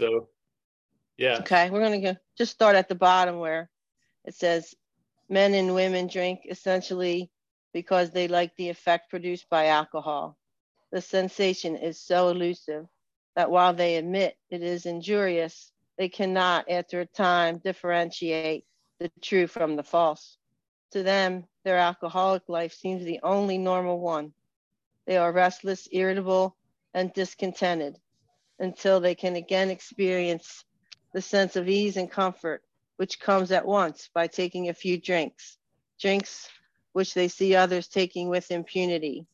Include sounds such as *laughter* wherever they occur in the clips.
So, yeah. Okay, we're going to go just start at the bottom where it says men and women drink essentially because they like the effect produced by alcohol. The sensation is so elusive that while they admit it is injurious, they cannot, after a time, differentiate the true from the false. To them, their alcoholic life seems the only normal one. They are restless, irritable, and discontented until they can again experience the sense of ease and comfort, which comes at once by taking a few drinks, drinks which they see others taking with impunity.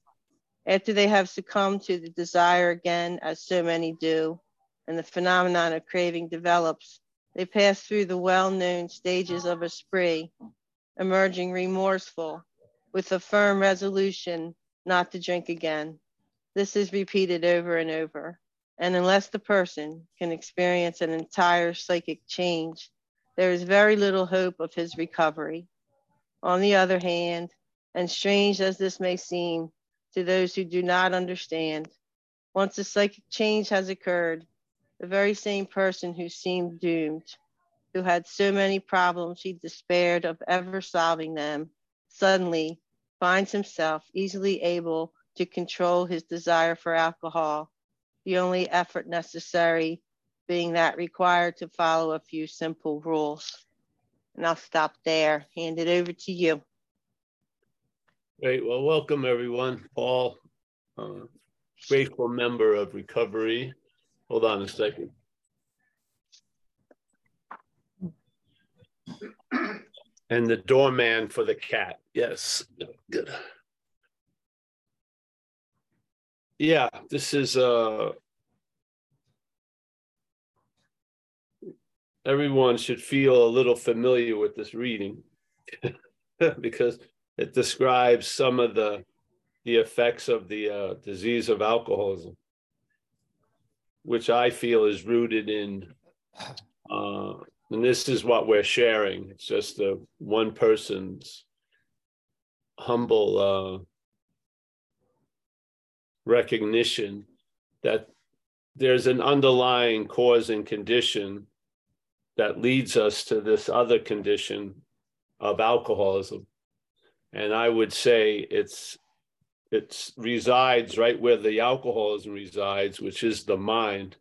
After they have succumbed to the desire again, as so many do, and the phenomenon of craving develops, they pass through the well known stages of a spree, emerging remorseful with a firm resolution not to drink again. This is repeated over and over. And unless the person can experience an entire psychic change, there is very little hope of his recovery. On the other hand, and strange as this may seem to those who do not understand, once a psychic change has occurred, the very same person who seemed doomed, who had so many problems he despaired of ever solving them, suddenly finds himself easily able to control his desire for alcohol, the only effort necessary being that required to follow a few simple rules. And I'll stop there, hand it over to you. Great. Well, welcome everyone. Paul, uh, grateful member of recovery. Hold on a second. And the doorman for the cat. Yes, good. Yeah, this is uh everyone should feel a little familiar with this reading *laughs* because it describes some of the the effects of the uh, disease of alcoholism which I feel is rooted in, uh, and this is what we're sharing. It's just a one person's humble uh, recognition that there's an underlying cause and condition that leads us to this other condition of alcoholism. And I would say it's it resides right where the alcoholism resides, which is the mind.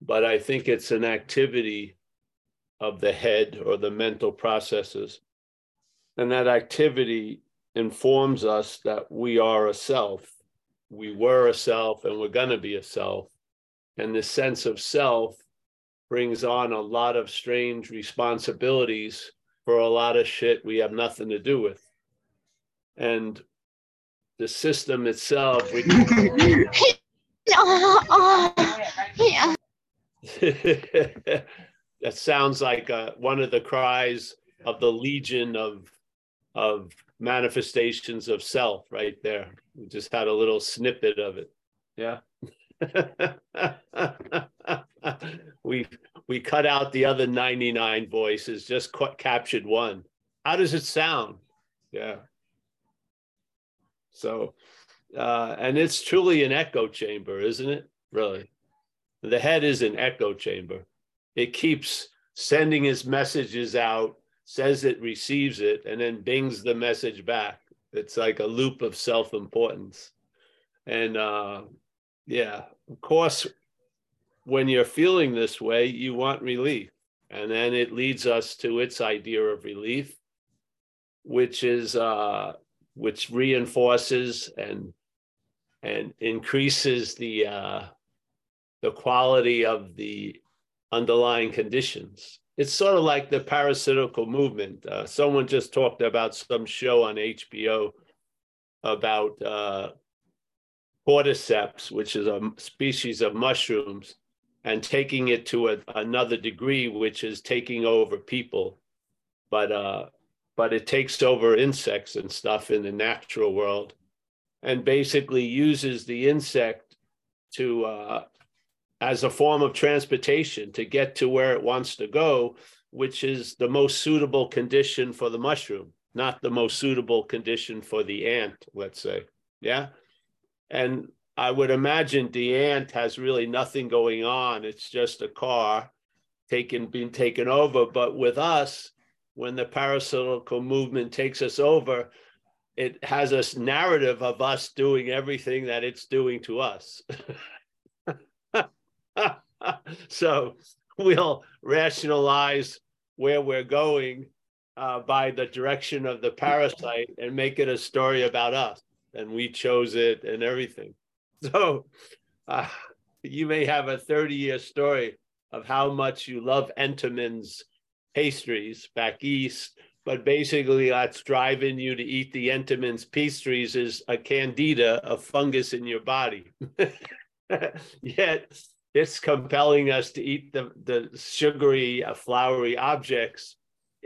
But I think it's an activity of the head or the mental processes. And that activity informs us that we are a self. We were a self and we're going to be a self. And the sense of self brings on a lot of strange responsibilities for a lot of shit we have nothing to do with. And the system itself. We... *laughs* *laughs* that sounds like uh, one of the cries of the legion of of manifestations of self right there. We just had a little snippet of it. Yeah. *laughs* we we cut out the other 99 voices, just captured one. How does it sound? Yeah. So, uh, and it's truly an echo chamber, isn't it? Really. The head is an echo chamber. It keeps sending its messages out, says it receives it, and then bings the message back. It's like a loop of self importance. And uh, yeah, of course, when you're feeling this way, you want relief. And then it leads us to its idea of relief, which is uh, which reinforces and and increases the uh, the quality of the underlying conditions. It's sort of like the parasitical movement. Uh, someone just talked about some show on HBO about uh, cordyceps, which is a species of mushrooms, and taking it to a, another degree, which is taking over people. But uh, but it takes over insects and stuff in the natural world and basically uses the insect to uh, as a form of transportation to get to where it wants to go which is the most suitable condition for the mushroom not the most suitable condition for the ant let's say yeah and I would imagine the ant has really nothing going on. It's just a car taken being taken over. But with us, when the parasitical movement takes us over, it has a narrative of us doing everything that it's doing to us. *laughs* *laughs* so we'll rationalize where we're going uh, by the direction of the parasite and make it a story about us. And we chose it and everything. *laughs* So uh, you may have a 30 year story of how much you love Entenmann's pastries back east. But basically, that's driving you to eat the Entenmann's pastries is a candida, a fungus in your body. *laughs* Yet it's compelling us to eat the, the sugary, uh, objects.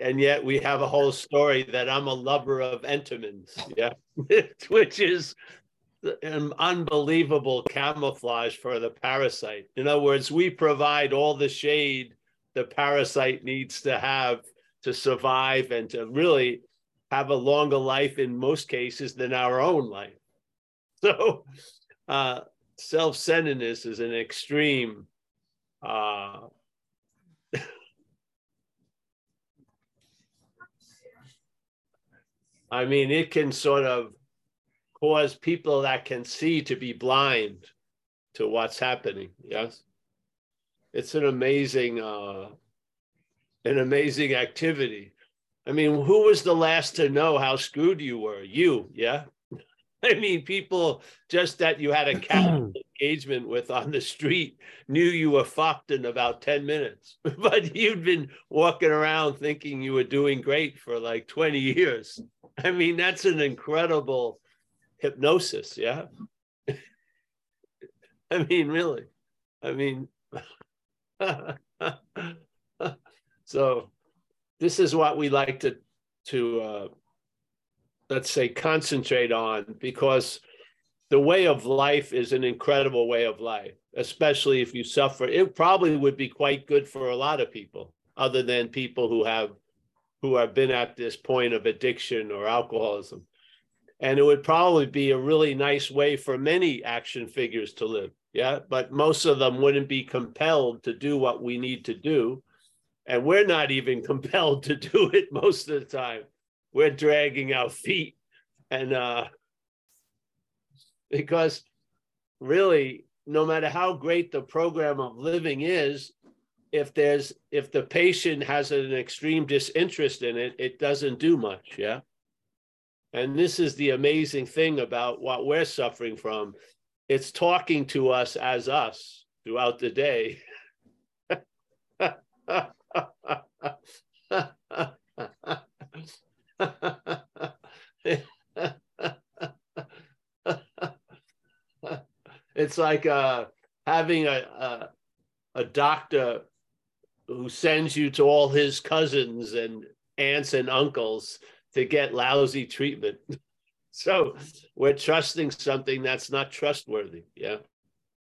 And yet we have a whole story that I'm a lover of Entenmann's, yeah, *laughs* which is an unbelievable camouflage for the parasite. In other words, we provide all the shade the parasite needs to have to survive and to really have a longer life in most cases than our own life. *laughs* So, uh, self centeredness is an extreme. Uh, *laughs* I mean, it can sort of cause people that can see to be blind to what's happening. Yes, it's an amazing, uh, an amazing activity. I mean, who was the last to know how screwed you were? You, yeah. *laughs* I mean, people just that you had a casual *clears throat* engagement with on the street knew you were fucked in about 10 minutes, *laughs* but you'd been walking around thinking you were doing great for like 20 years. I mean, that's an incredible hypnosis. Yeah. *laughs* I mean, really. I mean, so this is what we like to, to, uh, let's say, concentrate on because the way of life is an incredible way of life, especially if you suffer. It probably would be quite good for a lot of people, other than people who have who have been at this point of addiction or alcoholism. And it would probably be a really nice way for many action figures to live. Yeah. But most of them wouldn't be compelled to do what we need to do. And we're not even *laughs* compelled to do it most of the time we're dragging our feet. And uh because really no matter how great the program of living is if there's if the patient has an extreme disinterest in it it doesn't do much yeah? And this is the amazing thing about what we're suffering from. It's talking to us as us throughout the day *laughs* *laughs* it's like uh, having a, a, a doctor who sends you to all his cousins and aunts and uncles to get lousy treatment. *laughs* so we're trusting something that's not trustworthy. Yeah.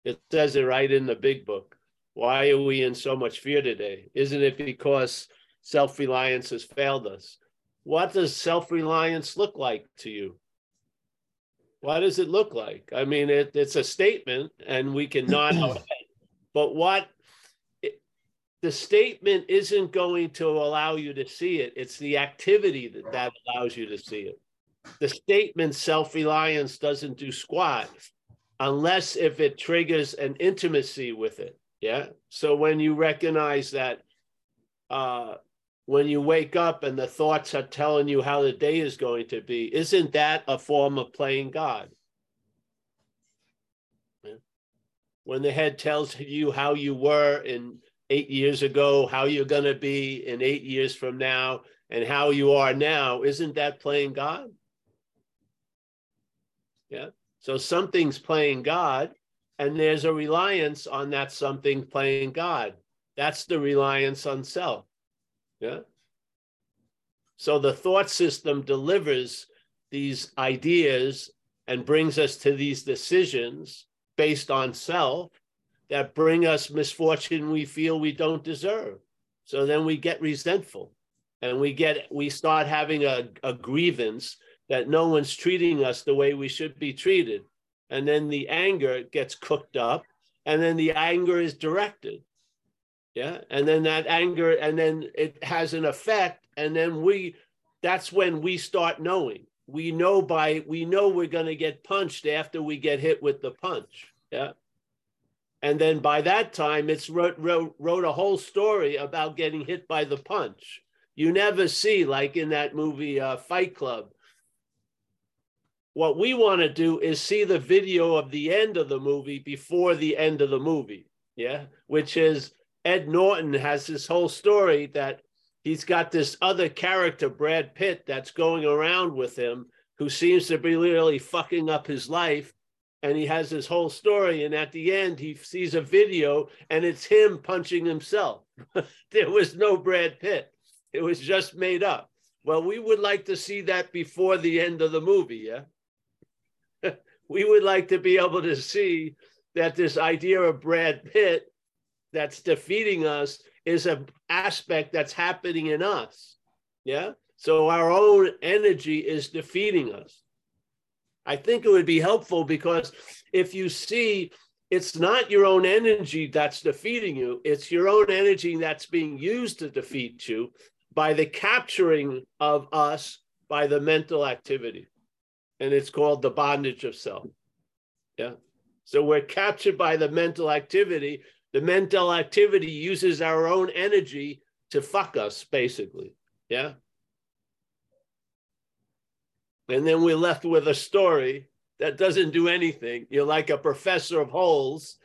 It says it right in the big book. Why are we in so much fear today? Isn't it because self reliance has failed us? What does self-reliance look like to you? What does it look like? I mean, it, it's a statement and we can *clears throat* nod but what it, the statement isn't going to allow you to see it. It's the activity that, that allows you to see it. The statement self-reliance doesn't do squat unless if it triggers an intimacy with it. Yeah. So when you recognize that uh, when you wake up and the thoughts are telling you how the day is going to be, isn't that a form of playing God? When the head tells you how you were in eight years ago, how you're going to be in eight years from now, and how you are now, isn't that playing God? Yeah. So something's playing God, and there's a reliance on that something playing God. That's the reliance on self. Yeah. So the thought system delivers these ideas and brings us to these decisions based on self that bring us misfortune we feel we don't deserve. So then we get resentful and we get we start having a, a grievance that no one's treating us the way we should be treated. and then the anger gets cooked up, and then the anger is directed. Yeah. And then that anger, and then it has an effect. And then we, that's when we start knowing. We know by, we know we're going to get punched after we get hit with the punch. Yeah. And then by that time, it's wrote, wrote, wrote a whole story about getting hit by the punch. You never see, like in that movie uh, Fight Club, what we want to do is see the video of the end of the movie before the end of the movie. Yeah. Which is Ed Norton has this whole story that he's got this other character, Brad Pitt, that's going around with him who seems to be really fucking up his life. And he has this whole story. And at the end, he sees a video and it's him punching himself. *laughs* there was no Brad Pitt, it was just made up. Well, we would like to see that before the end of the movie. Yeah *laughs* we would like to be able to see that this idea of Brad Pitt that's defeating us is an aspect that's happening in us. Yeah. So our own energy is defeating us. I think it would be helpful because if you see it's not your own energy that's defeating you, it's your own energy that's being used to defeat you by the capturing of us by the mental activity and it's called the bondage of self. Yeah. So we're captured by the mental activity. The mental activity uses our own energy to fuck us, basically. Yeah. And then we're left with a story that doesn't do anything. You're like a professor of holes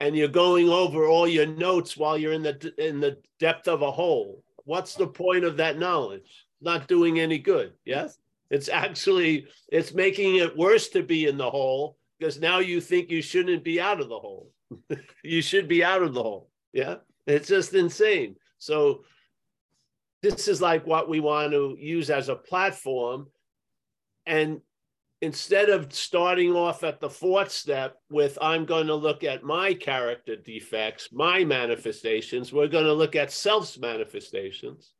and you're going over all your notes while you're in the in the depth of a hole. What's the point of that knowledge? Not doing any good. Yes. It's actually it's making it worse to be in the hole because now you think you shouldn't be out of the hole. You should be out of the hole. Yeah. It's just insane. So this is like what we want to use as a platform. And instead of starting off at the fourth step with, I'm going to look at my character defects, my manifestations, we're going to look at self's manifestations.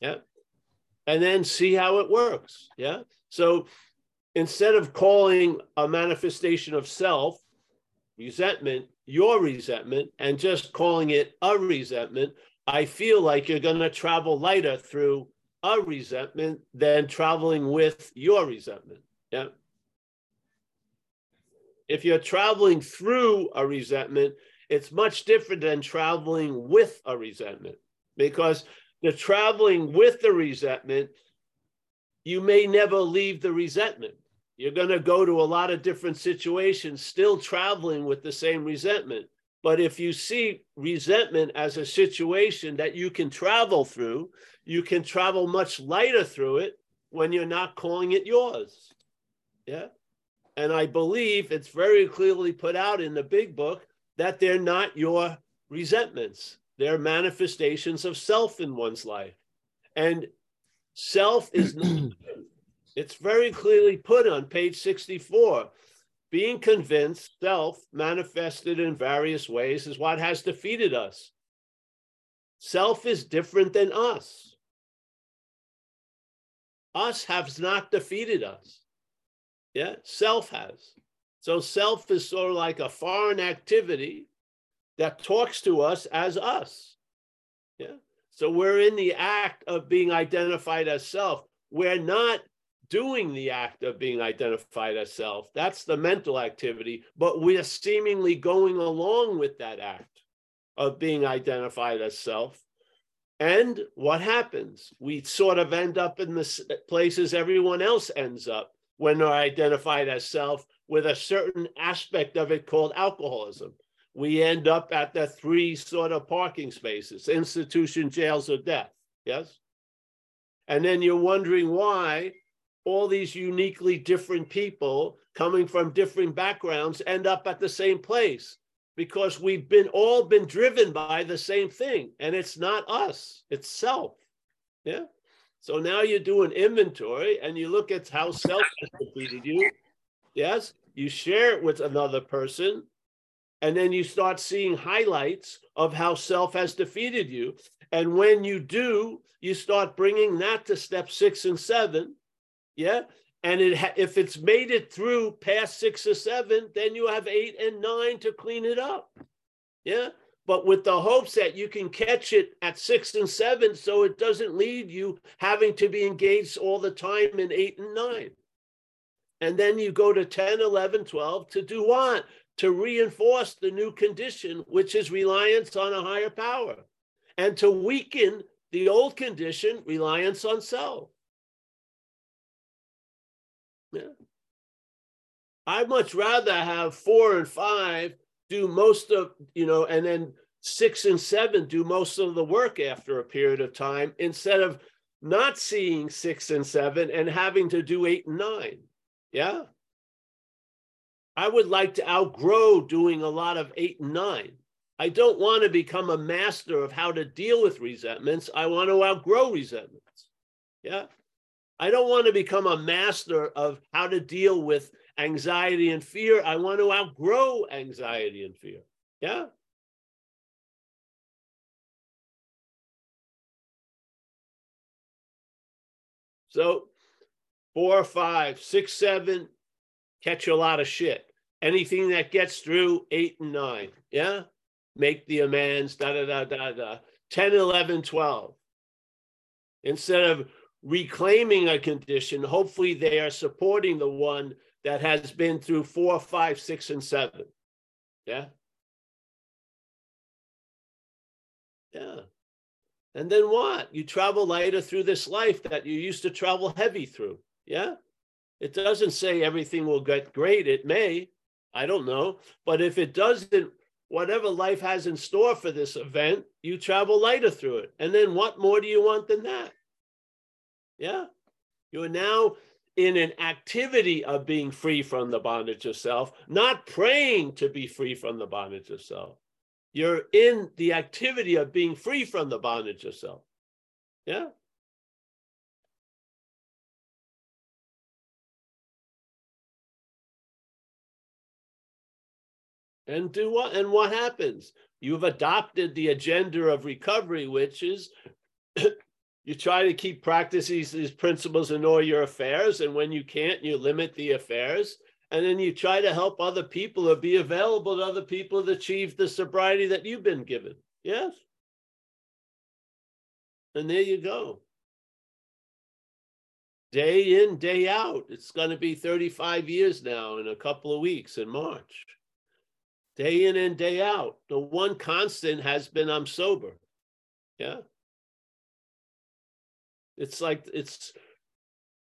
Yeah and then see how it works. Yeah. So instead of calling a manifestation of self resentment, your resentment, and just calling it a resentment, I feel like you're going to travel lighter through a resentment than traveling with your resentment. Yeah. If you're traveling through a resentment, it's much different than traveling with a resentment because the traveling with the resentment, you may never leave the resentment. You're going to go to a lot of different situations still traveling with the same resentment. But if you see resentment as a situation that you can travel through, you can travel much lighter through it when you're not calling it yours. Yeah. And I believe it's very clearly put out in the big book that they're not your resentments. They're manifestations of self in one's life. And self is not, *clears throat* it's very clearly put on page 64. Being convinced self manifested in various ways is what has defeated us. Self is different than us. Us has not defeated us. Yeah, self has. So self is sort of like a foreign activity that talks to us as us. Yeah. So we're in the act of being identified as self. We're not doing the act of being identified as self. That's the mental activity, but we're seemingly going along with that act of being identified as self. And what happens? We sort of end up in the places everyone else ends up when they're identified as self with a certain aspect of it called alcoholism we end up at the three sort of parking spaces institution, jails, or death. Yes. And then you're wondering why all these uniquely different people coming from different backgrounds end up at the same place because we've been all been driven by the same thing and it's not us it's self yeah so now you do an inventory and you look at how self has defeated you yes you share it with another person and then you start seeing highlights of how self has defeated you. And when you do, you start bringing that to step six and seven. Yeah. And it ha- if it's made it through past six or seven, then you have eight and nine to clean it up. Yeah. But with the hopes that you can catch it at six and seven so it doesn't lead you having to be engaged all the time in eight and nine. And then you go to 10, 11, 12 to do what? To reinforce the new condition, which is reliance on a higher power, and to weaken the old condition, reliance on self. Yeah. I'd much rather have four and five do most of, you know, and then six and seven do most of the work after a period of time instead of not seeing six and seven and having to do eight and nine. Yeah. I would like to outgrow doing a lot of eight and nine. I don't want to become a master of how to deal with resentments. I want to outgrow resentments. Yeah. I don't want to become a master of how to deal with anxiety and fear. I want to outgrow anxiety and fear. Yeah. So four, five, six, seven, catch a lot of shit. Anything that gets through eight and nine, yeah, make the amends, da da da da da. 10, 11, 12. Instead of reclaiming a condition, hopefully they are supporting the one that has been through four, five, six, and seven. Yeah. Yeah. And then what? You travel lighter through this life that you used to travel heavy through. Yeah. It doesn't say everything will get great. It may. I don't know. But if it doesn't, whatever life has in store for this event, you travel lighter through it. And then what more do you want than that? Yeah. You are now in an activity of being free from the bondage of self, not praying to be free from the bondage of self. You're in the activity of being free from the bondage of self. Yeah. And do what? And what happens? You've adopted the agenda of recovery, which is you try to keep practicing these principles in all your affairs. And when you can't, you limit the affairs. And then you try to help other people or be available to other people to achieve the sobriety that you've been given. Yes. And there you go. Day in, day out. It's going to be 35 years now in a couple of weeks in March day in and day out. The one constant has been I'm sober. Yeah. It's like it's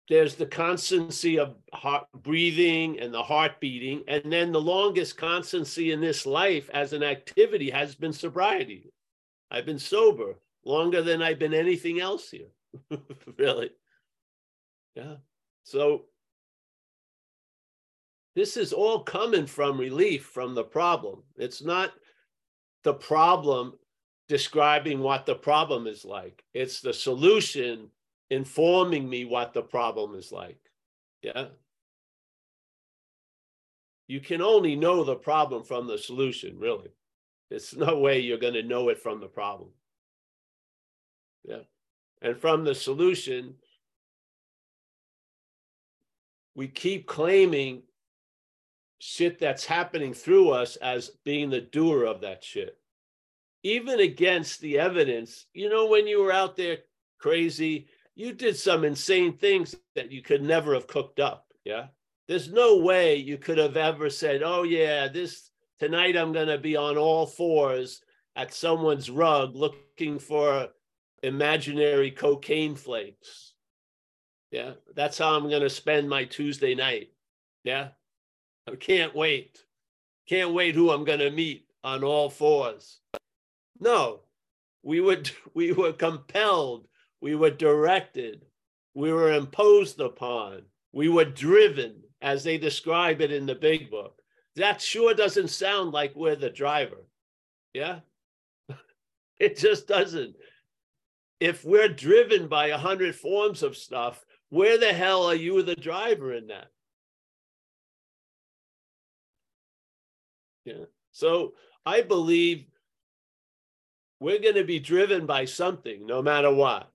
there's the constancy of heart breathing and the heart beating. And then the longest constancy in this life as an activity has been sobriety. I've been sober longer than I've been anything else here. *laughs* really. Yeah. So this is all coming from relief from the problem. It's not the problem describing what the problem is like, it's the solution informing me what the problem is like. Yeah. You can only know the problem from the solution, really. There's no way you're going to know it from the problem. Yeah. And from the solution, we keep claiming shit that's happening through us as being the doer of that shit. Even against the evidence, you know, when you were out there crazy, you did some insane things that you could never have cooked up. Yeah. There's no way you could have ever said, oh, yeah, this tonight I'm going to be on all fours at someone's rug looking for imaginary cocaine flakes. Yeah. That's how I'm going to spend my Tuesday night. Yeah. I can't wait. Can't wait who I'm going to meet on all fours. No, we were, *laughs* we were compelled, we were directed, we were imposed upon, we were driven, as they describe it in the big book. That sure doesn't sound like we're the driver. Yeah? *laughs* it just doesn't. If we're driven by a hundred forms of stuff, where the hell are you the driver in that? Yeah. So I believe we're going to be driven by something no matter what.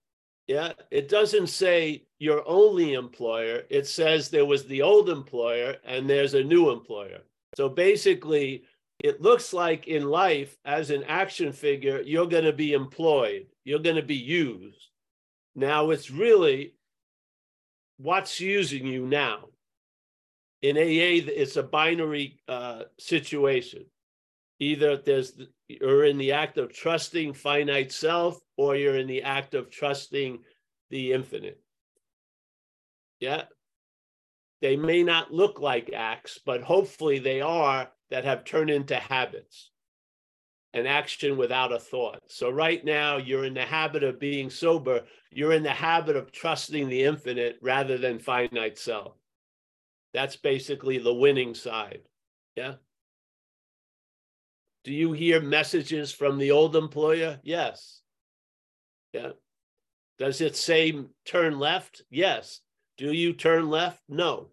Yeah, it doesn't say your only employer. It says there was the old employer and there's a new employer. So basically, it looks like in life, as an action figure, you're going to be employed, you're going to be used. Now it's really what's using you now. In AA, it's a binary uh, situation. Either there's you're in the act of trusting finite self, or you're in the act of trusting the infinite. Yeah. They may not look like acts, but hopefully they are that have turned into habits an action without a thought. So right now you're in the habit of being sober. You're in the habit of trusting the infinite rather than finite self. That's basically the winning side. Yeah. Do you hear messages from the old employer? Yes. Yeah. Does it say turn left? Yes. Do you turn left? No.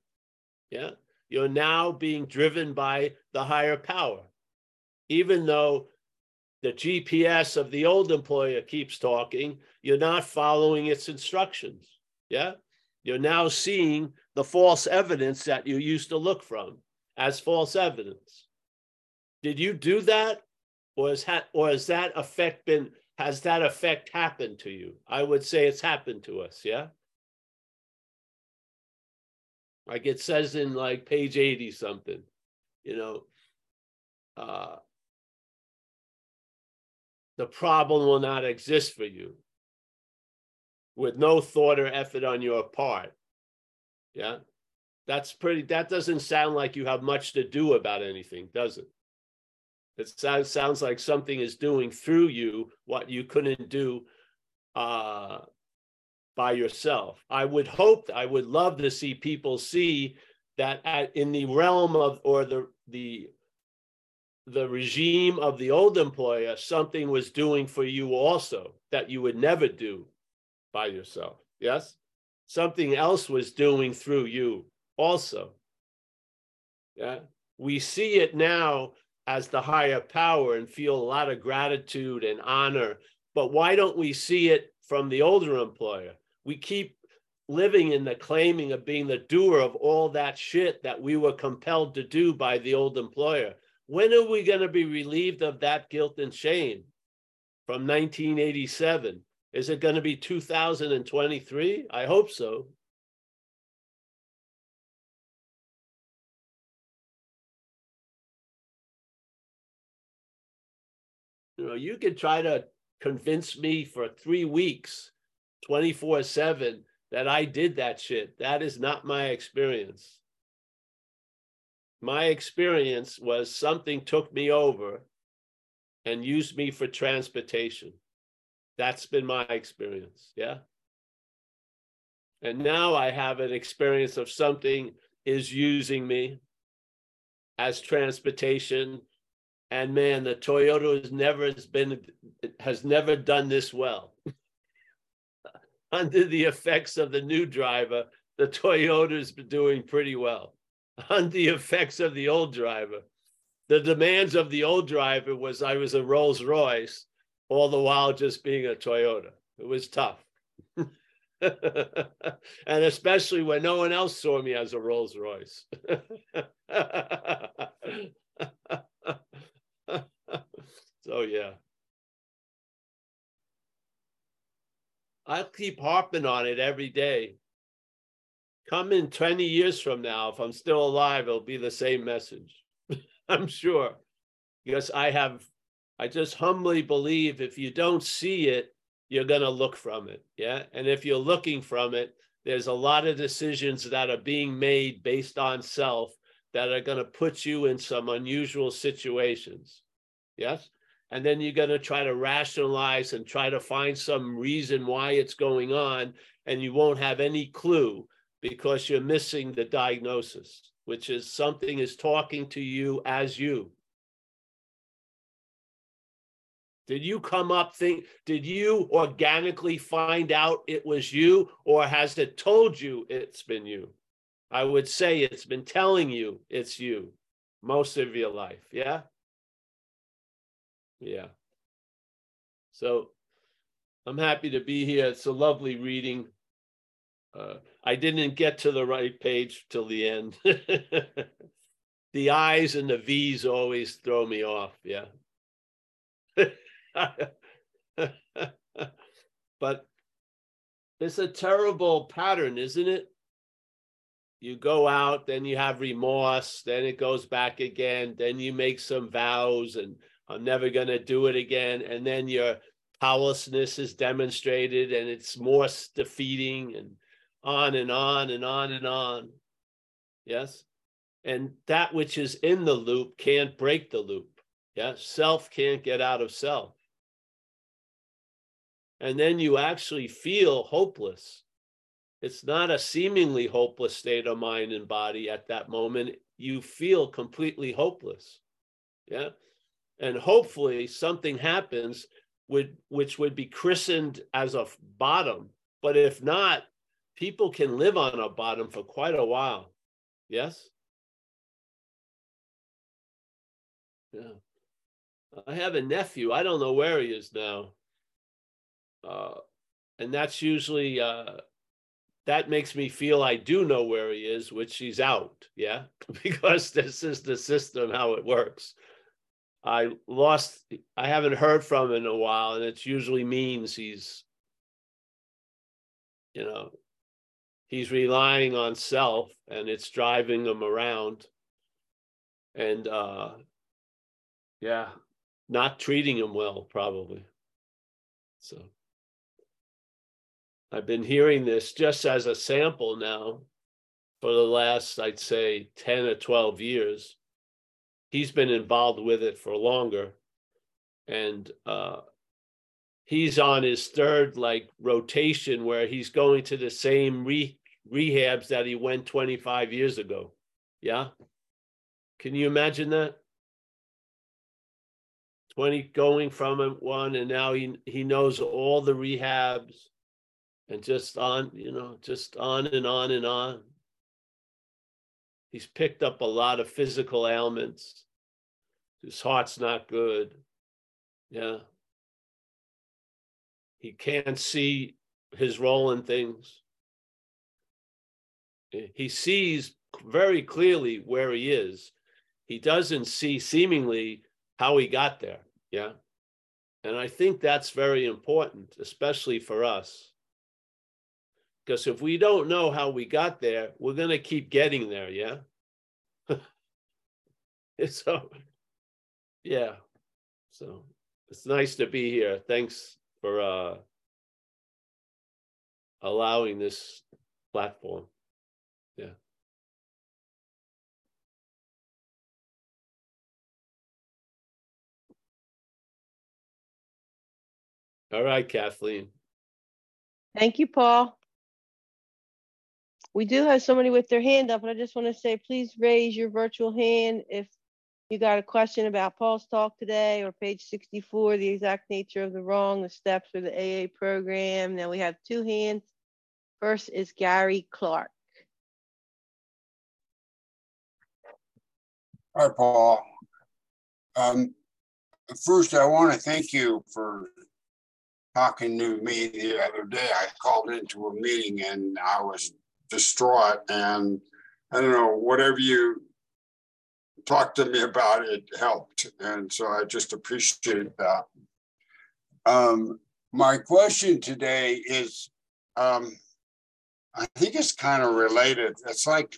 Yeah. You're now being driven by the higher power. Even though the GPS of the old employer keeps talking, you're not following its instructions. Yeah. You're now seeing the false evidence that you used to look from as false evidence. Did you do that? Or has, ha- or has that effect been, has that effect happened to you? I would say it's happened to us. Yeah. Like it says in like page 80 something, you know, uh, the problem will not exist for you with no thought or effort on your part. Yeah. That's pretty, that doesn't sound like you have much to do about anything, does it? It sounds, sounds like something is doing through you what you couldn't do uh, by yourself. I would hope, I would love to see people see that at, in the realm of, or the, the the regime of the old employer something was doing for you also that you would never do by yourself. Yes? Something else was doing through you also. Yeah. We see it now as the higher power and feel a lot of gratitude and honor. But why don't we see it from the older employer? We keep living in the claiming of being the doer of all that shit that we were compelled to do by the old employer. When are we going to be relieved of that guilt and shame from 1987? Is it going to be 2023? I hope so. You know, you could try to convince me for three weeks, 24 7, that I did that shit. That is not my experience my experience was something took me over and used me for transportation. That's been my experience. Yeah. And now I have an experience of something is using me as transportation. And man, the Toyota has never has been has never done this well. *laughs* Under the effects of the new driver, the Toyota's been doing pretty well *laughs* Under the effects of the old driver. The demands of the old driver was I was a Rolls Royce, all the while just being a Toyota. It was tough. *laughs* and especially when no one else saw me as a Rolls Royce. So, yeah. I'll keep harping on it every day come in 20 years from now, if I'm still alive, it'll be the same message. *laughs* I'm sure. Because I have, I just humbly believe if you don't see it, you're going to look from it. Yeah. And if you're looking from it, there's a lot of decisions that are being made based on self that are going to put you in some unusual situations. Yes. And then you're going to try to rationalize and try to find some reason why it's going on. And you won't have any clue because you're missing the diagnosis, which is something is talking to you as you. Did you come up think did you organically find out it was you or has it told you it's been you? I would say it's been telling you it's you most of your life, yeah? Yeah. So I'm happy to be here. It's a lovely reading. Uh, I didn't get to the right page till the end. *laughs* the I's and the V's always throw me off. Yeah. *laughs* but it's a terrible pattern, isn't it? You go out, then you have remorse, then it goes back again, then you make some vows and I'm never going to do it again. And then your powerlessness is demonstrated and it's more defeating and on and on and on and on. Yes. And that which is in the loop can't break the loop. Yeah. Self can't get out of self. And then you actually feel hopeless. It's not a seemingly hopeless state of mind and body at that moment. You feel completely hopeless. Yeah. And hopefully something happens which would be christened as a bottom. But if not, people can live on a bottom for quite a while. Yes? Yeah. I have a nephew. I don't know where he is now. Uh, and that's usually uh, that makes me feel I do know where he is, which he's out. Yeah, *laughs* because this is the system how it works. I lost. I haven't heard from him in a while, and it usually means he's, you know, he's relying on self, and it's driving him around. And uh, yeah, not treating him well, probably. So. I've been hearing this just as a sample now for the last, I'd say, 10 or 12 years. He's been involved with it for longer. And uh, he's on his third like rotation where he's going to the same re- rehabs that he went 25 years ago. Yeah. Can you imagine that? 20 going from one and now he he knows all the rehabs and just on, you know, just on and on and on. He's picked up a lot of physical ailments. His heart's not good. Yeah. He can't see his role in things. He sees very clearly where he is. He doesn't see seemingly how he got there. Yeah. And I think that's very important, especially for us. Because if we don't know how we got there, we're going to keep getting there. Yeah. *laughs* so, yeah. So it's nice to be here. Thanks for uh, allowing this platform. Yeah. All right, Kathleen. Thank you, Paul. We do have somebody with their hand up, and I just want to say, please raise your virtual hand if you got a question about Paul's talk today or page 64, the exact nature of the wrong, the steps for the AA program. Now we have two hands. First is Gary Clark. Hi, Paul. Um, first, I want to thank you for talking to me the other day. I called into a meeting and I was distraught. And I don't know, whatever you talked to me about, it helped. And so I just appreciate that. Um, my question today is um, I think it's kind of related. It's like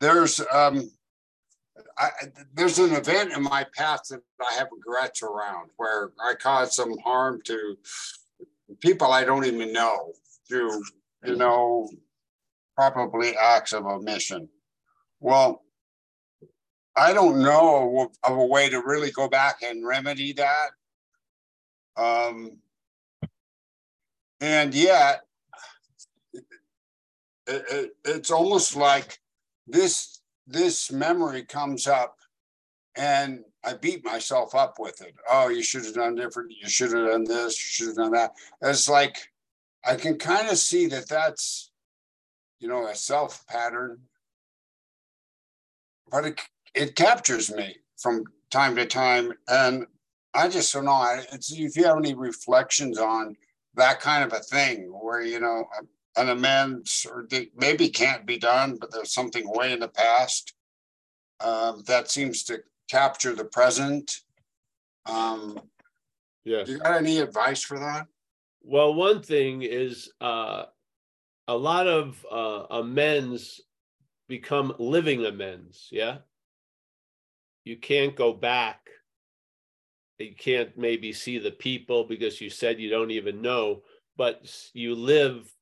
there's um, I, there's an event in my past that I have regrets around where I caused some harm to people I don't even know through you know, probably acts of omission. Well, I don't know of a way to really go back and remedy that. Um, and yet, it, it, it's almost like this this memory comes up, and I beat myself up with it. Oh, you should have done different. You should have done this. You should have done that. It's like I can kind of see that that's, you know, a self pattern, but it, it captures me from time to time. And I just don't know. I- It's, if you have any reflections on that kind of a thing where, you know, an amends or maybe can't be done, but there's something way in the past. Um, that seems to capture the present. Um, Yes. do you got any advice for that? Well, one thing is uh, a lot of uh, amends become living amends. Yeah. You can't go back. You can't maybe see the people because you said you don't even know, but you live.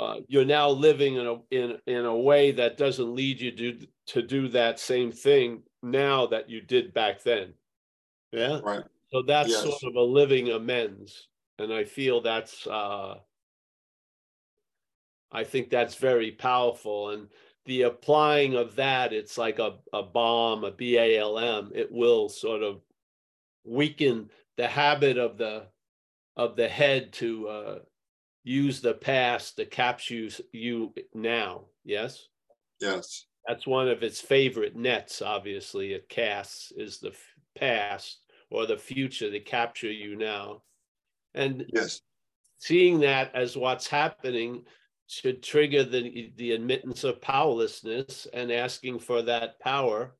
Uh, you're now living in a in in a way that doesn't lead you to to do that same thing now that you did back then. Yeah. Right. So that's Yes. sort of a living amends. And I feel that's uh I think that's very powerful. And the applying of that, it's like a, a bomb, a B-A-L-M, it will sort of weaken the habit of the of the head to uh use the past to capture you, now. Yes? Yes. That's one of its favorite nets, obviously, it casts is the past or the future to capture you now. And Yes. seeing that as what's happening should trigger the, the admittance of powerlessness and asking for that power,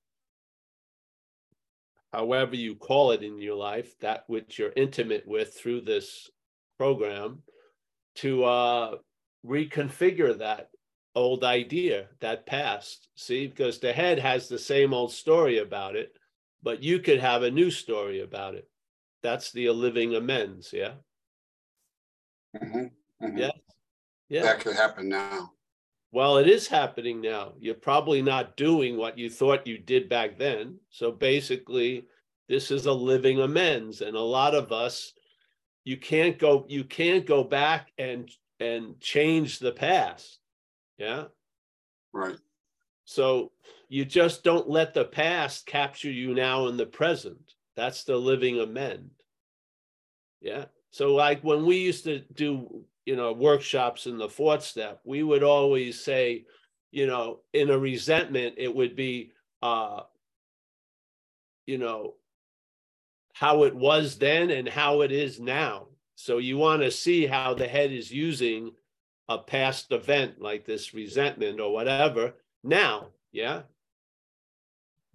however you call it in your life, that which you're intimate with through this program, to uh, reconfigure that old idea, that past. See, because the head has the same old story about it, but you could have a new story about it. That's the living amends. Yeah. Mhm, mhm. Yeah. Yeah. That could happen now. Well, it is happening now. You're probably not doing what you thought you did back then. So basically, this is a living amends. And a lot of us, you can't go, you can't go back and and change the past. Yeah. Right. So you just don't let the past capture you now in the present. That's the living amend. Yeah. So like when we used to do, you know, workshops in the fourth step, we would always say, you know, in a resentment, it would be uh, you know, how it was then and how it is now. So you want to see how the head is using a past event like this resentment or whatever now. Yeah.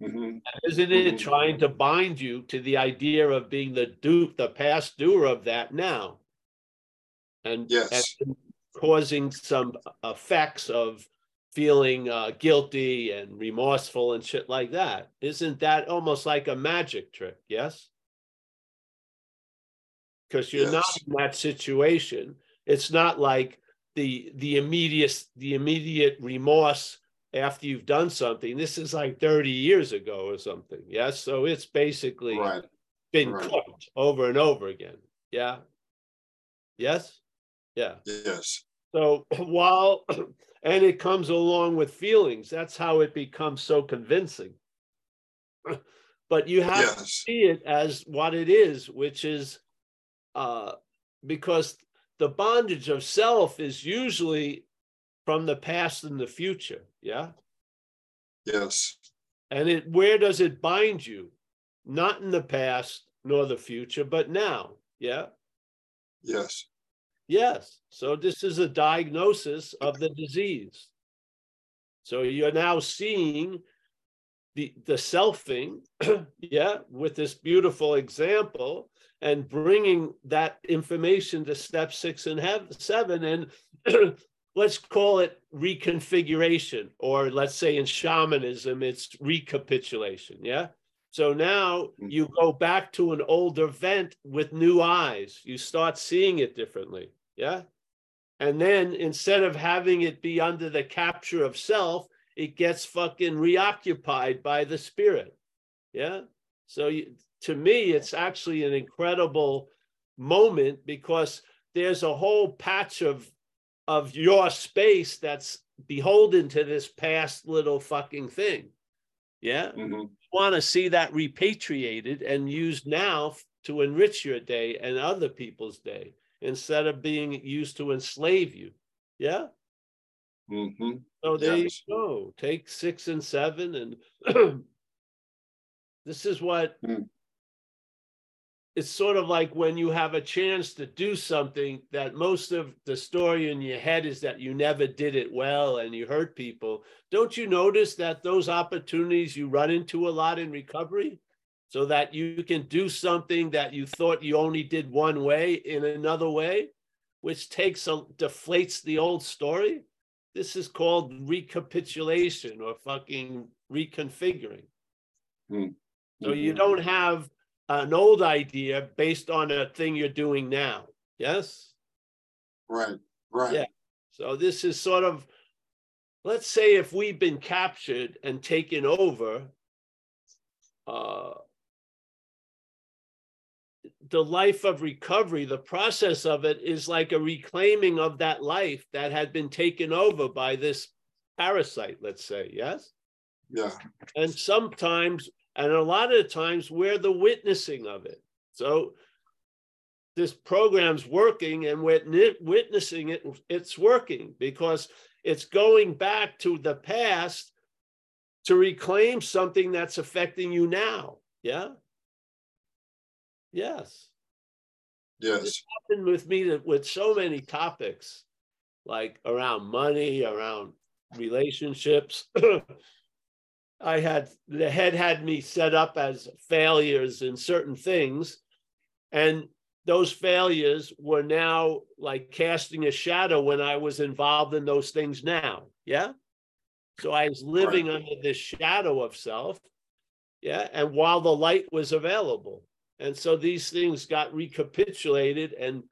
Mhm. Isn't it Mhm. trying to bind you to the idea of being the do the past doer of that now? And, Yes. and causing some effects of feeling uh, guilty and remorseful and shit like that. Isn't that almost like a magic trick? Yes. Because you're not in that situation. It's not like the the immediate the immediate remorse after you've done something. This is like 30 years ago or something. Yes. So it's basically Right. been right. cooked over and over again. Yeah. Yes. Yeah. Yes. So *clears throat* while, *clears throat* and it comes along with feelings, that's how it becomes so convincing. *clears throat* But you have to see it as what it is, which is uh, because the bondage of self is usually from the past and the future. Yeah. Yes. And it where does it bind you? Not in the past nor the future, but now. Yeah. Yes. Yes. So this is a diagnosis of the disease. So you're now seeing the the selfing, *clears throat* yeah, with this beautiful example and bringing that information to step six and have seven and *clears throat* let's call it reconfiguration or let's say in shamanism it's recapitulation yeah? So now mm-hmm. you go back to an older event with new eyes. You start seeing it differently yeah? And then instead of having it be under the capture of self it gets fucking reoccupied by the spirit yeah? So you, to me it's actually an incredible moment because there's a whole patch of of your space that's beholden to this past little fucking thing. Yeah. Mhm. Want to see that repatriated and used now to enrich your day and other people's day instead of being used to enslave you. Yeah. Mhm. So there Yes. you go. Take six and seven. And *clears throat* this is what Mm. It's sort of like when you have a chance to do something that most of the story in your head is that you never did it well and you hurt people. Don't you notice that those opportunities you run into a lot in recovery? So that you can do something that you thought you only did one way in another way, which takes a deflates the old story. This is called recapitulation or fucking reconfiguring. Hmm. So you Mhm. don't have an old idea based on a thing you're doing now. Yes. Right, right. Yeah. So this is sort of, let's say, if we've been captured and taken over, uh, the life of recovery, the process of it is like a reclaiming of that life that had been taken over by this parasite, let's say. Yes. Yeah, and sometimes and a lot of the times we're the witnessing of it. So this program's working and we're witnessing it it's working because it's going back to the past to reclaim something that's affecting you now. Yeah? Yes. Yes, happened with me that with so many topics like around money around relationships *clears throat* i had the head had me set up as failures in certain things. And those failures were now like casting a shadow when i was involved in those things now. Yeah. So i was living under this shadow of self. Yeah. And while the light was available. And so these things got recapitulated and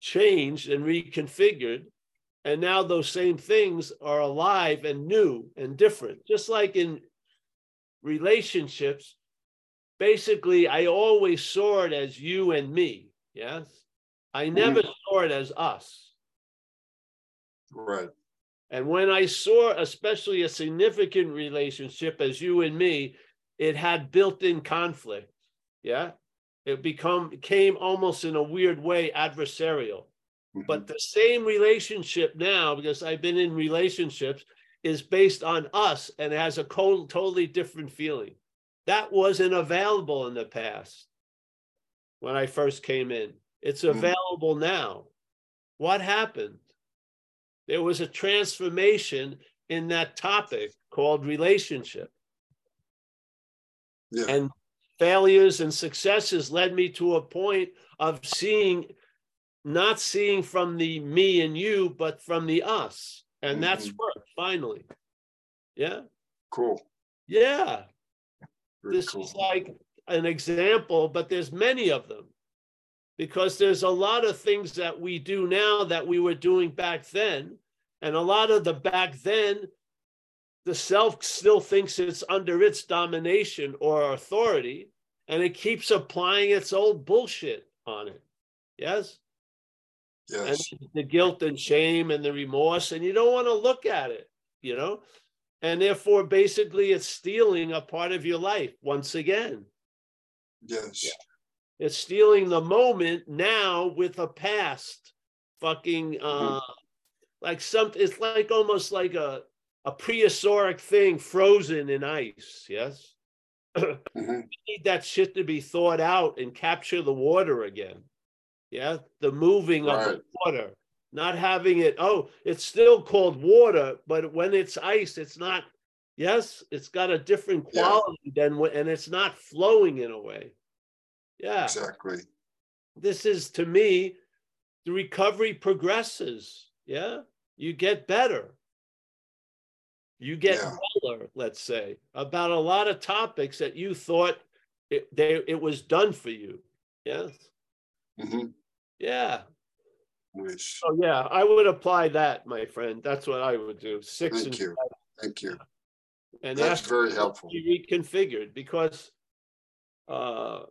changed and reconfigured. And now those same things are alive and new and different. Just like in relationships, basically, I always saw it as you and me. Yes. I mm-hmm. never saw it as us. right. And when I saw, especially a significant relationship as you and me, it had built-in conflict. Yeah. It become became almost in a weird way adversarial. Mhm. But the same relationship now, because I've been in relationships, is based on us and has a co- totally different feeling. That wasn't available in the past when I first came in. It's Mm. available now. What happened? There was a transformation in that topic called relationship. yeah, And failures and successes led me to a point of seeing, not seeing from the me and you, but from the us. And that's Mhm. work finally. Yeah. cool. Yeah. Very this cool. is like an example, but there's many of them because there's a lot of things that we do now that we were doing back then. And a lot of the back then, the self still thinks it's under its domination or authority, and it keeps applying its old bullshit on it. Yes. And the guilt and shame and the remorse, and you don't want to look at it, you know? And therefore, basically, it's stealing a part of your life once again. yes, It's stealing the moment now with a past fucking uh like some it's like almost like a a prehistoric thing frozen in ice, yes? *clears throat* Mhm. Need that shit to be thawed out and capture the water again. Yeah, the moving of the water, not having it. Oh, it's still called water, but when it's ice, it's not. Yes, it's got a different Yeah. quality than when, and it's not flowing in a way. Yeah, exactly. this is to me, the recovery progresses. Yeah, you get better. You get Yeah. let's say, about a lot of topics that you thought it, they, it was done for you. Yes. hmm Yeah. Nice. So yeah, I would apply that, my friend. That's what I would do. Six Thank you. Thank you. and That's ask very helpful. be reconfigured because uh,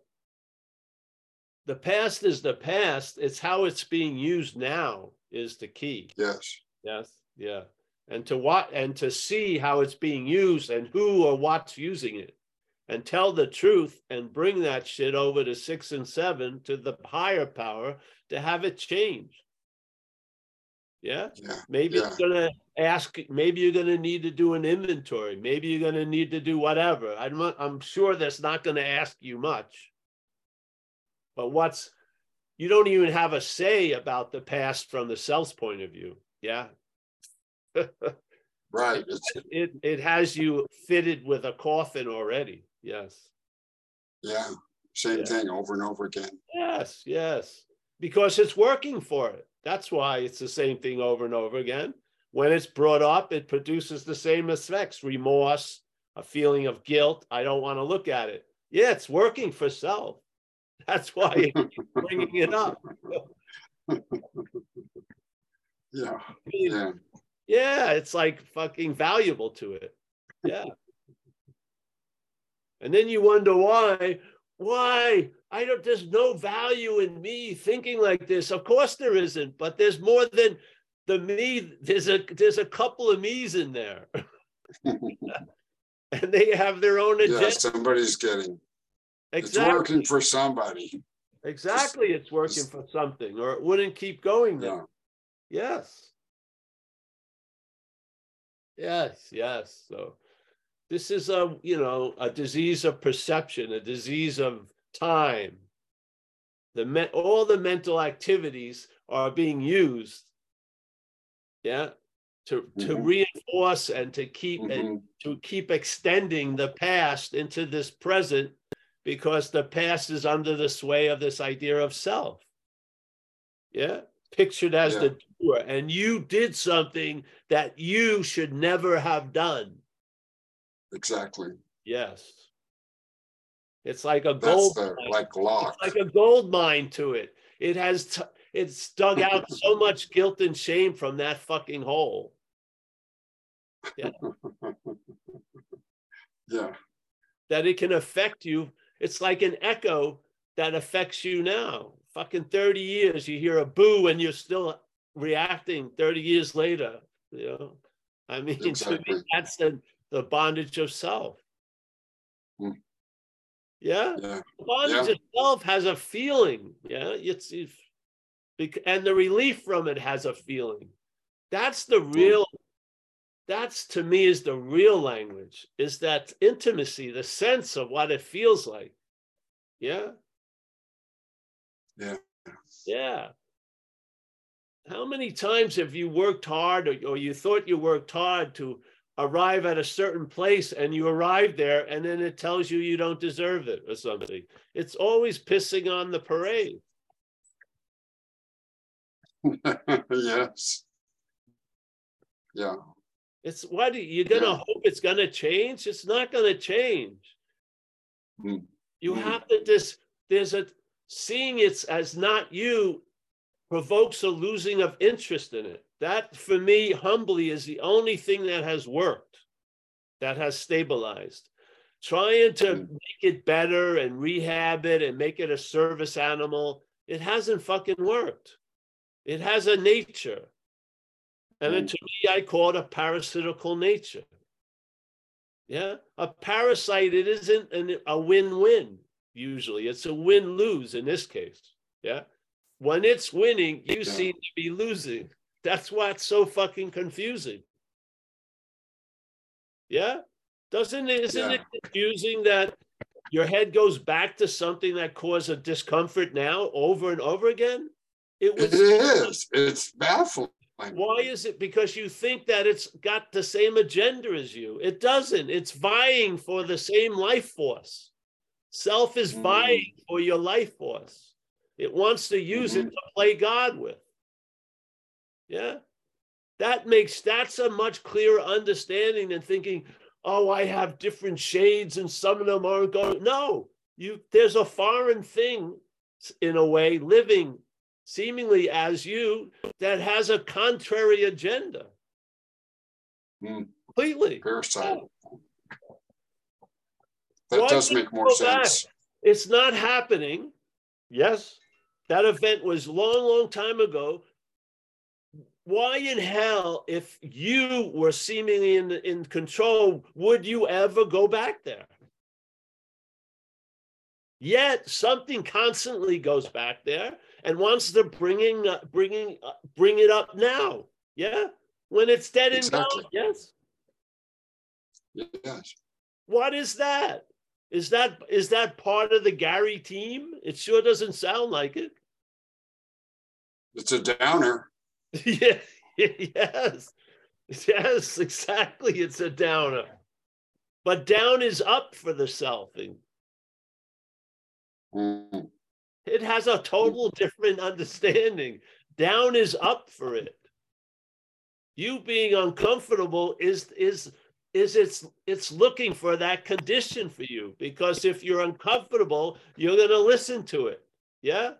the past is the past. It's how it's being used now is the key. Yes, Yes. Yeah. And to what and to see how it's being used and who or what's using it. And tell the truth and bring that shit over to six and seven to the higher power to have it change. Yeah. yeah, Maybe it's gonna ask, maybe you're gonna need to do an inventory. Maybe you're gonna need to do whatever. I'm I'm sure that's not gonna ask you much. But what's you don't even have a say about the past from the self's point of view. Yeah. *laughs* right. it it has you fitted with a coffin already. Yes. Yeah. Same yeah. thing over and over again. Yes, yes. Because it's working for it. That's why it's the same thing over and over again. When it's brought up, it produces the same effects remorse, a feeling of guilt. I don't want to look at it. Yeah, it's working for self. *laughs* That's why bringing it up. *laughs* yeah. *laughs* Yeah. Yeah, it's like fucking valuable to it. Yeah. And then you wonder why, why? I don't, there's no value in me thinking like this. Of course there isn't, but there's more than the me. There's a there's a couple of me's in there. *laughs* and they have their own agenda. Yeah, somebody's getting Exactly. It's working for somebody. Exactly, it's working for something, or it wouldn't keep going there. Yeah. Yes. Yes, yes. So this is a you know a disease of perception, a disease of time. The me- all the mental activities are being used, yeah, to to mm-hmm. reinforce and to keep mm-hmm. and to keep extending the past into this present because the past is under the sway of this idea of self. Yeah, pictured as yeah. the doer, and you did something that you should never have done. Exactly. Yes. It's like a That's gold the, mine. like lock. It's like a gold mine to it. It has t- it's dug out so much guilt and shame from that fucking hole. Yeah. *laughs* yeah. That it can affect you it's like an echo that affects you now. Fucking 30 years, you hear a boo and you're still reacting 30 years later. You know, I mean, exactly. to me, that's the, the bondage of self. Mm. Yeah? yeah? The bondage yeah. of self has a feeling. Yeah. It's, it's, and the relief from it has a feeling. That's the hmm. real that's to me is the real language is that intimacy the sense of what it feels like yeah yeah yeah how many times have you worked hard or, or you thought you worked hard to arrive at a certain place and you arrive there and then it tells you you don't deserve it or something it's always pissing on the parade *laughs* yes yeah it's what you're gonna yeah. hope it's gonna change. It's not gonna change. Mm. You mm. have to just there's a seeing it as not you provokes a losing of interest in it. That for me, humbly, is the only thing that has worked, that has stabilized. Trying to mm. make it better and rehab it and make it a service animal, it hasn't fucking worked. It has a nature. And then mm. to me, I call it a parasitical nature. Yeah, a parasite, it isn't an, a win win usually, it's a win lose in this case. Yeah, when it's winning, you seem to be losing. That's why it's so fucking confusing. Yeah, doesn't it? Isn't yeah. it confusing that your head goes back to something that caused a discomfort now over and over again? It, was, it is. It's baffling. Why is it? Because you think that it's got the same agenda as you. It doesn't. It's vying for the same life force. Self is mm. vying for your life force. It wants to use mm-hmm. it to play God with. Yeah. That makes that's a much clearer understanding than thinking, oh, I have different shades and some of them aren't going. No, you there's a foreign thing in a way living seemingly as you, that has a contrary agenda. Mm. Completely. Parasite. That Why does make more sense. Back? It's not happening. Yes, that event was long, long time ago. Why in hell, if you were seemingly in, in control, would you ever go back there? Yet something constantly goes back there and wants to bringing uh, bringing uh, bring it up now. Yeah, when it's dead exactly. and gone. Yes. Yes. What is that? Is that is that part of the Gary team? It sure doesn't sound like it. It's a downer. *laughs* yeah, yes. Yes, exactly. It's a downer. But down is up for the selfing. Mm, It has a total different understanding. Down is up for it. You being uncomfortable is is is it's it's looking for that condition for you because if you're uncomfortable, you're going to listen to it. Yeah?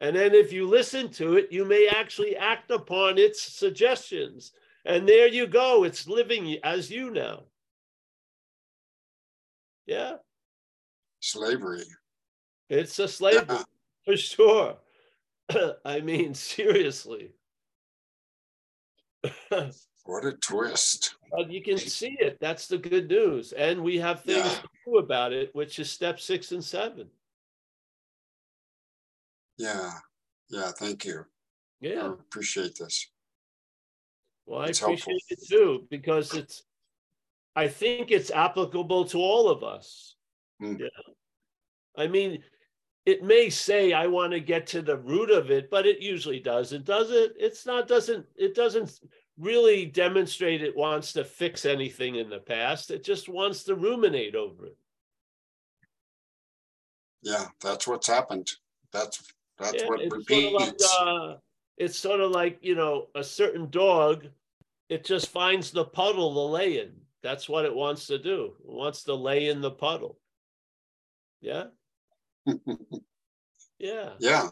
And then if you listen to it, you may actually act upon its suggestions. And there you go. It's living as you now. Yeah, slavery. it's a slavery Yeah. *laughs* for sure. *clears throat* I mean, seriously. *laughs* What a twist. But you can see it. That's the good news. And we have things Yeah. to do about it, which is step six and seven. Yeah. Yeah. Thank you. Yeah. I appreciate this. Well, I It's helpful. appreciate it too because it's, I think it's applicable to all of us. Mm. Yeah. I mean, it may say I want to get to the root of it, but it usually doesn't, does it? It's not, doesn't, it doesn't really demonstrate it wants to fix anything in the past. It just wants to ruminate over it. Yeah. That's what's happened. That's that's Yeah, what it's sort of like, repeats. uh, it's sort of like, you know, a certain dog, it just finds the puddle to lay in. That's what it wants to do. It wants to lay in the puddle. Yeah, *laughs* yeah. yeah.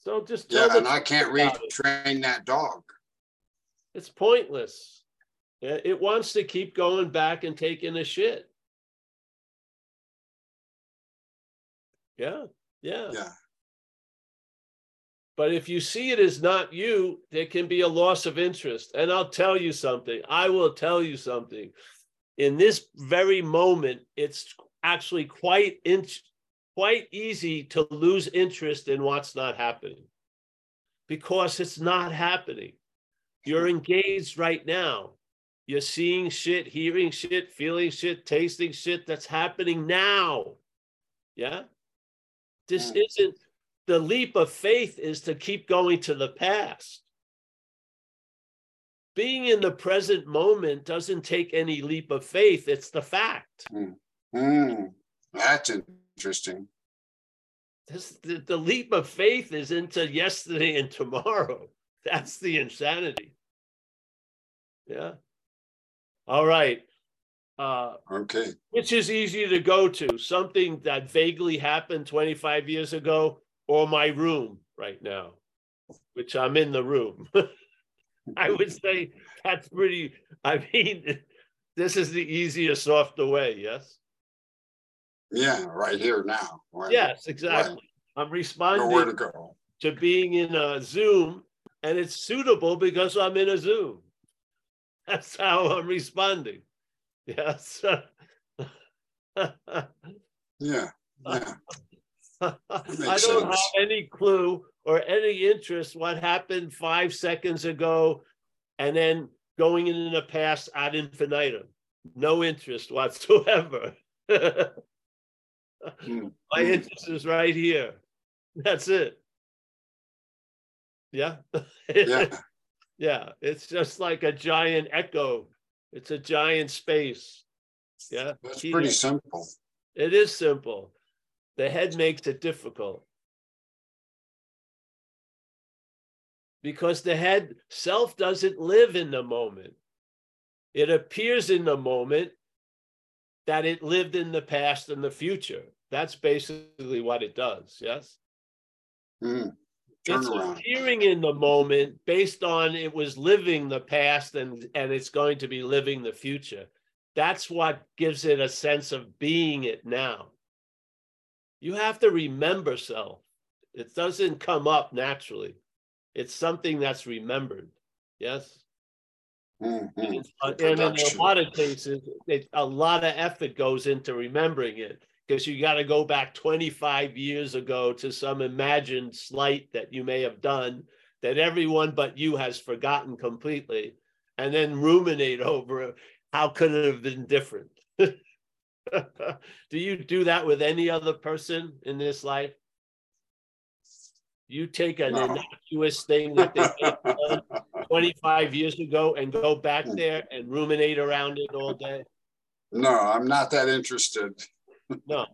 So just Yeah. And I can't retrain that dog. it's pointless. Yeah, It wants to keep going back and taking a shit. Yeah, yeah. Yeah. But if you see it as not you, there can be a loss of interest. And I'll tell you something. I will tell you something. In this very moment, it's actually quite in, quite easy to lose interest in what's not happening because it's not happening. You're engaged right now. You're seeing shit, hearing shit, feeling shit, tasting shit that's happening now. Yeah. This isn't the leap of faith is to keep going to the past. Being in the present moment doesn't take any leap of faith, it's the fact. Hmm. That's interesting. This, the, the leap of faith is into yesterday and tomorrow. *laughs* That's the insanity. Yeah. All right. Uh, Okay. which is easier to go to? Something that vaguely happened 25 years ago or my room right now, which I'm in the room? *laughs* I would say that's pretty, I mean, *laughs* this is the easiest off the way, yes? Yeah. Right here now. Right. Yes, exactly. I'm Nowhere to responding go. to being in a Zoom and it's suitable because I'm in a Zoom. *laughs* That's how I'm responding. Yes. Yeah. Yeah. I don't have any clue or any interest what happened five seconds ago and then going in the past ad infinitum. No interest whatsoever. *laughs* My Hmm. interest is right here. That's it. Yeah. Yeah. *laughs* Yeah, it's just like a giant echo. It's a giant space. Yeah. That's pretty simple. It is simple. The head makes it difficult. Because the head self doesn't live in the moment. It appears in the moment that it lived in the past and the future. That's basically what it does. Yes. Hmm. It's appearing in the moment based on it was living the past and, and it's going to be living the future. That's what gives it a sense of being it now. You have to remember self. It doesn't come up naturally. It's something that's remembered. Yes. Hmm, hmm. And, and in a lot of cases, it, a lot of effort goes into remembering it because you got to go back 25 years ago to some imagined slight that you may have done that everyone but you has forgotten completely and then ruminate *laughs* over how could it have been different *laughs* *laughs* do you do that with any other person in this life? You take an no. innocuous thing that they *laughs* 25 years ago and go back there and ruminate around it all day? No, I'm not that interested. no.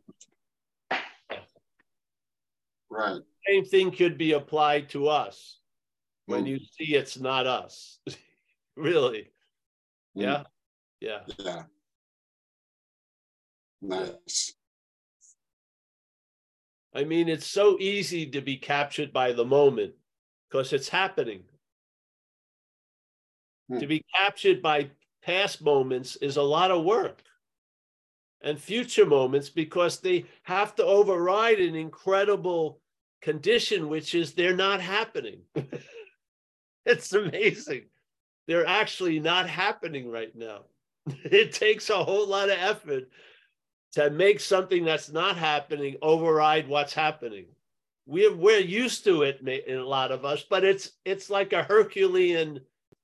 Right. Same thing could be applied to us when mm. you see it's not us. *laughs* really. Mm. Yeah. Yeah. Yeah. Nice. I mean, it's so easy to be captured by the moment because it's happening. Hmm. To be captured by past moments is a lot of work and future moments because they have to override an incredible condition, which is they're not happening. *laughs* it's amazing. They're actually not happening right now. *laughs* It takes a whole lot of effort to make something that's not happening override what's happening. We're we're used to it, in a lot of us, but it's it's like a Herculean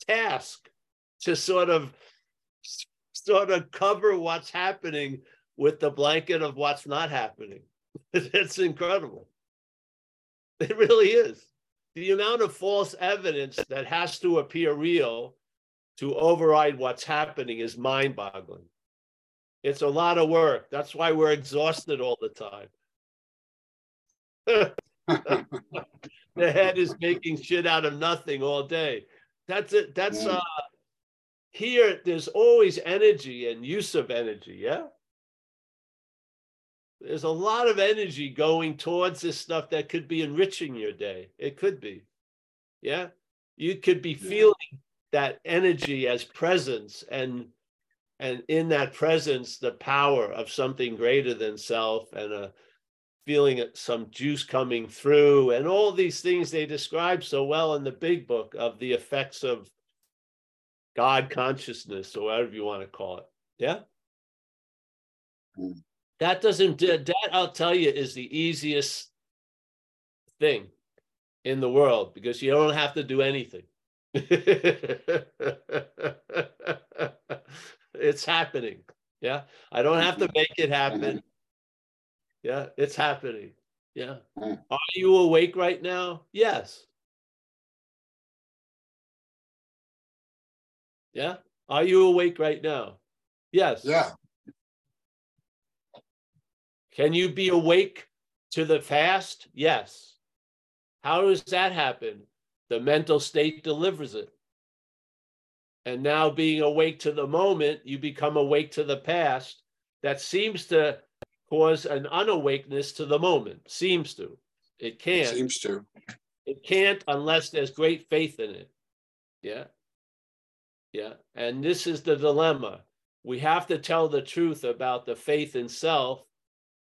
task to sort of sort of cover what's happening with the blanket of what's not happening. *laughs* it's incredible. It really is. The amount of false evidence that has to appear real to override what's happening is mind boggling. It's a lot of work. That's why we're exhausted all the time. *laughs* the head is making shit out of nothing all day. That's it. That's uh here there's always energy and use of energy, yeah? There's a lot of energy going towards this stuff that could be enriching your day. It could be. Yeah? You could be feeling that energy as presence and and in that presence the power of something greater than self and a feeling some juice coming through and all these things they describe so well in the big book of the effects of god consciousness or whatever you want to call it. Yeah? Mm. that doesn't that i'll tell you is the easiest thing in the world because you don't have to do anything *laughs* it's happening. Yeah. I don't have to make it happen. Yeah. It's happening. Yeah. Hmm. Are you awake right now? Yes. Yeah. Are you awake right now? Yes. Yeah. Can you be awake to the fast? Yes. How does that happen? The mental state delivers it. And now, being awake to the moment, you become awake to the past. That seems to cause an unawakeness to the moment. Seems to. It can't. Seems to. It can't unless there's great faith in it. Yeah. Yeah. And this is the dilemma. We have to tell the truth about the faith in self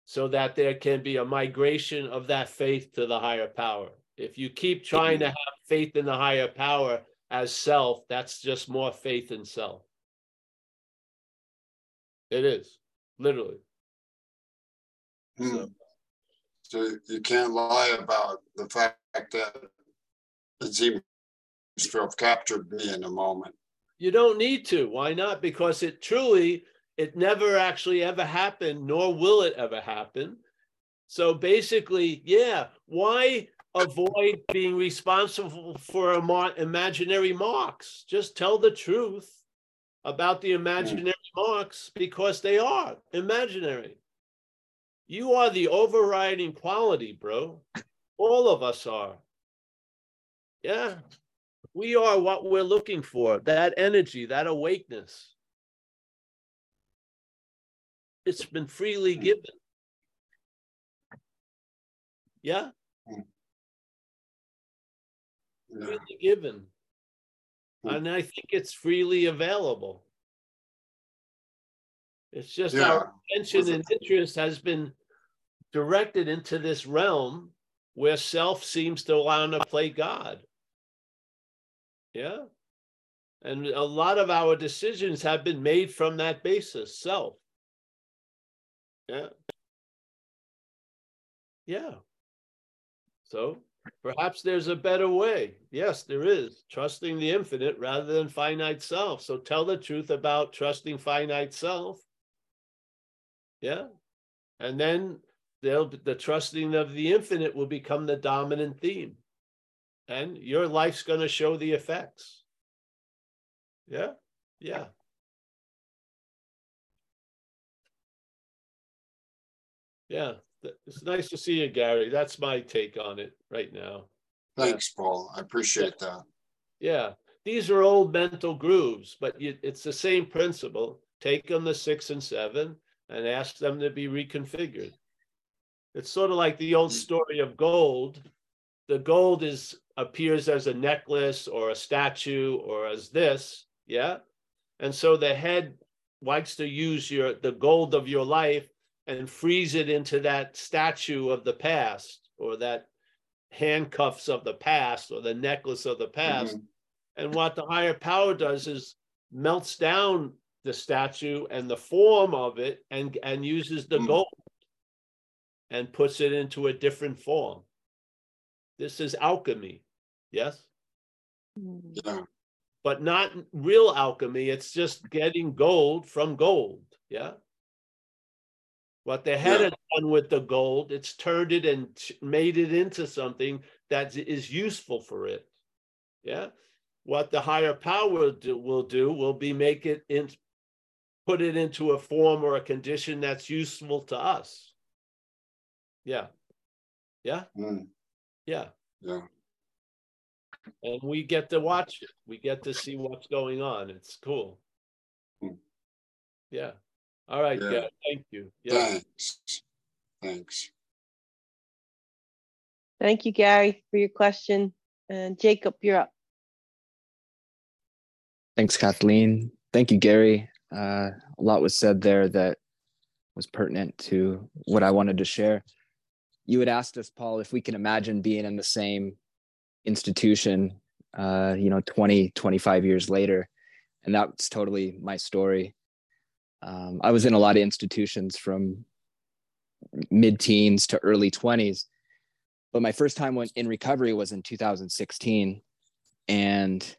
so that there can be a migration of that faith to the higher power. If you keep trying to mm-hmm. have faith in the higher power, as self, that's just more faith in self. It is, literally. Hmm. So. so you can't lie about the fact that it seems to have captured me in a moment. You don't need to. Why not? Because it truly, it never actually ever happened, nor will it ever happen. So basically, yeah, why avoid being responsible for imaginary marks. Just tell the truth about the imaginary marks because they are imaginary. You are the overriding quality, bro. All of us are. Yeah. We are what we're looking for that energy, that awakeness. It's been freely hmm. given. Yeah freely given. And I think it's freely available. It's just yeah. our attention and interest has been directed into this realm where self seems to want to play God. Yeah. And a lot of our decisions have been made from that basis, self. Yeah. Yeah. So Perhaps there's a better way. Yes, there is. Trusting the infinite rather than finite self. So tell the truth about trusting finite self. Yeah. And then the trusting of the infinite will become the dominant theme. And your life's going to show the effects. Yeah. Yeah. Yeah. It's nice to see you, Gary. That's my take on it right now. Thanks, yeah. Paul. I appreciate that. Yeah. These are old mental grooves, but you, it's the same principle. Take them the six and seven and ask them to be reconfigured. It's sort of like the old mm. story of gold. The gold is appears as a necklace or a statue or as this, yeah. And so the head likes to use your the gold of your life and freeze it into that statue of the past or that handcuffs of the past or the necklace of the past. Mm-hmm. And what the higher power does is melts down the statue and the form of it and, and uses the mm-hmm. gold and puts it into a different form. This is alchemy. Yes? Yeah. But not real alchemy. It's just getting gold from gold. Yeah. What the head yeah. has done with the gold, it's turned it and made it into something that is useful for it. Yeah. What the higher power do, will do will be make it in, put it into a form or a condition that's useful to us. Yeah. Yeah. Mm. Yeah. Yeah. And we get to watch it. We get to see what's going on. It's cool. Mm. Yeah. All right. Yeah. yeah thank you. Yeah. Thanks. Thanks. Thank you, Gary, for your question. And Jacob, you're up. Thanks, Kathleen. Thank you, Gary. Uh, a lot was said there that was pertinent to what I wanted to share. You had asked us, Paul, if we can imagine being in the same institution, uh, you know, 20, 25 years later. And that's totally my story. Um, I was in a lot of institutions from mid teens to early 20s. But my first time in recovery was in 2016. And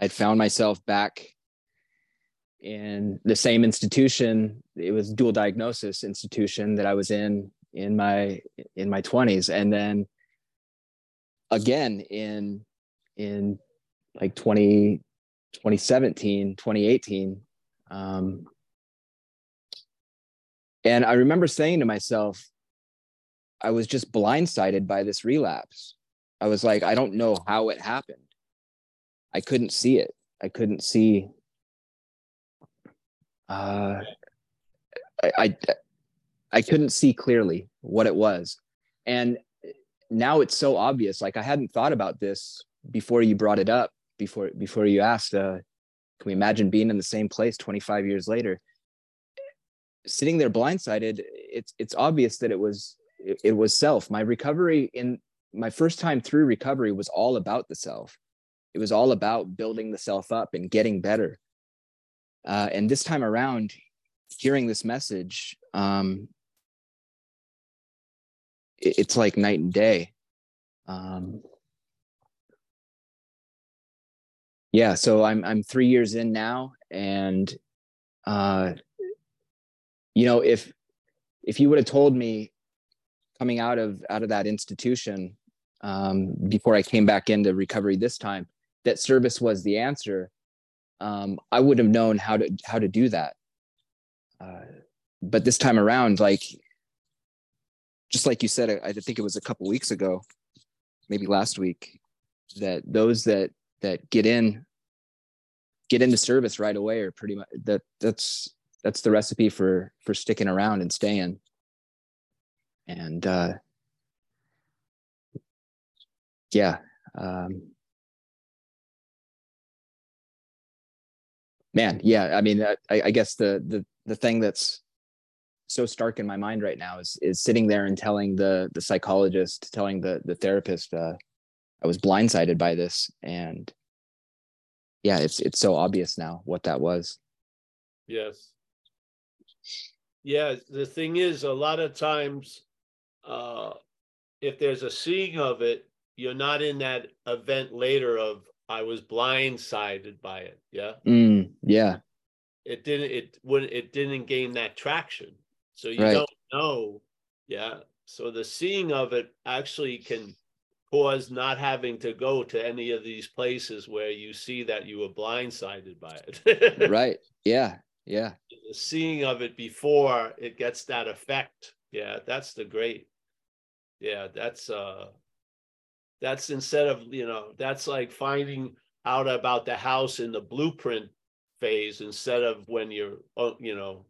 I'd found myself back in the same institution. It was dual diagnosis institution that I was in in my in my 20s. And then again in in like 20 2017 2018 um, and I remember saying to myself, I was just blindsided by this relapse. I was like, I don't know how it happened. I couldn't see it. I couldn't see. Uh, I, I, I couldn't see clearly what it was, and now it's so obvious. Like I hadn't thought about this before you brought it up. Before before you asked, uh, can we imagine being in the same place 25 years later? Sitting there blindsided, it's it's obvious that it was it, it was self. My recovery in my first time through recovery was all about the self. It was all about building the self up and getting better. Uh, and this time around, hearing this message, um, it, it's like night and day. Um, yeah so i'm i'm three years in now and uh you know if if you would have told me coming out of out of that institution um before i came back into recovery this time that service was the answer um i would have known how to how to do that. Uh but this time around like just like you said i, I think it was a couple weeks ago maybe last week that those that that get in get into service right away or pretty much that that's that's the recipe for for sticking around and staying. And uh yeah um man yeah i mean I, I guess the the the thing that's so stark in my mind right now is is sitting there and telling the the psychologist telling the the therapist uh i was blindsided by this and yeah, it's it's so obvious now what that was. Yes. Yeah, the thing is, a lot of times, uh, if there's a seeing of it, you're not in that event later of I was blindsided by it. Yeah. Mm, yeah. It didn't. It when it didn't gain that traction. So you Right. don't know. Yeah. So the seeing of it actually can cause not having to go to any of these places where you see that you were blindsided by it. *laughs* right. Yeah. Yeah. the seeing of it before it gets that effect. Yeah, that's the great. Yeah, that's uh that's instead of, you know, that's like finding out about the house in the blueprint phase instead of when you're oh, you know,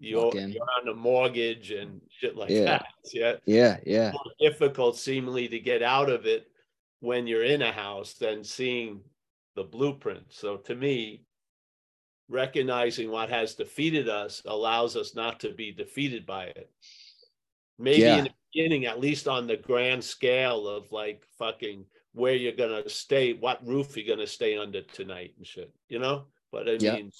you're, you're on a mortgage and shit like Yeah. that. *laughs* Yeah. Yeah. Yeah. More difficult seemingly to get out of it when you're in a house than seeing the blueprint. So to me, recognizing what has defeated us allows us not to be defeated by it. Maybe Yeah. in the beginning, at least on the grand scale of like fucking where you're gonna stay, what roof you're gonna stay under tonight and shit, you know? But I Yeah. mean,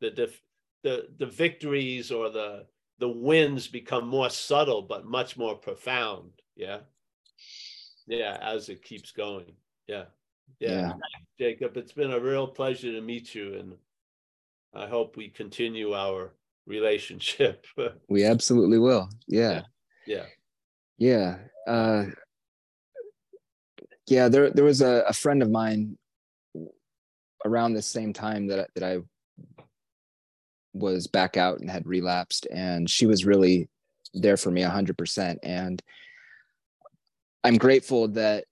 the def- the the victories or the the wins become more subtle but much more profound. Yeah. Yeah, as it keeps going. Yeah. Yeah. Yeah. Jacob, it's been a real pleasure to meet you and I hope we continue our relationship. *laughs* We absolutely will. Yeah. yeah. Yeah. Uh, yeah. There, there was a, a friend of mine around the same time that, that I was back out and had relapsed and she was really there for me a hundred percent. And I'm grateful that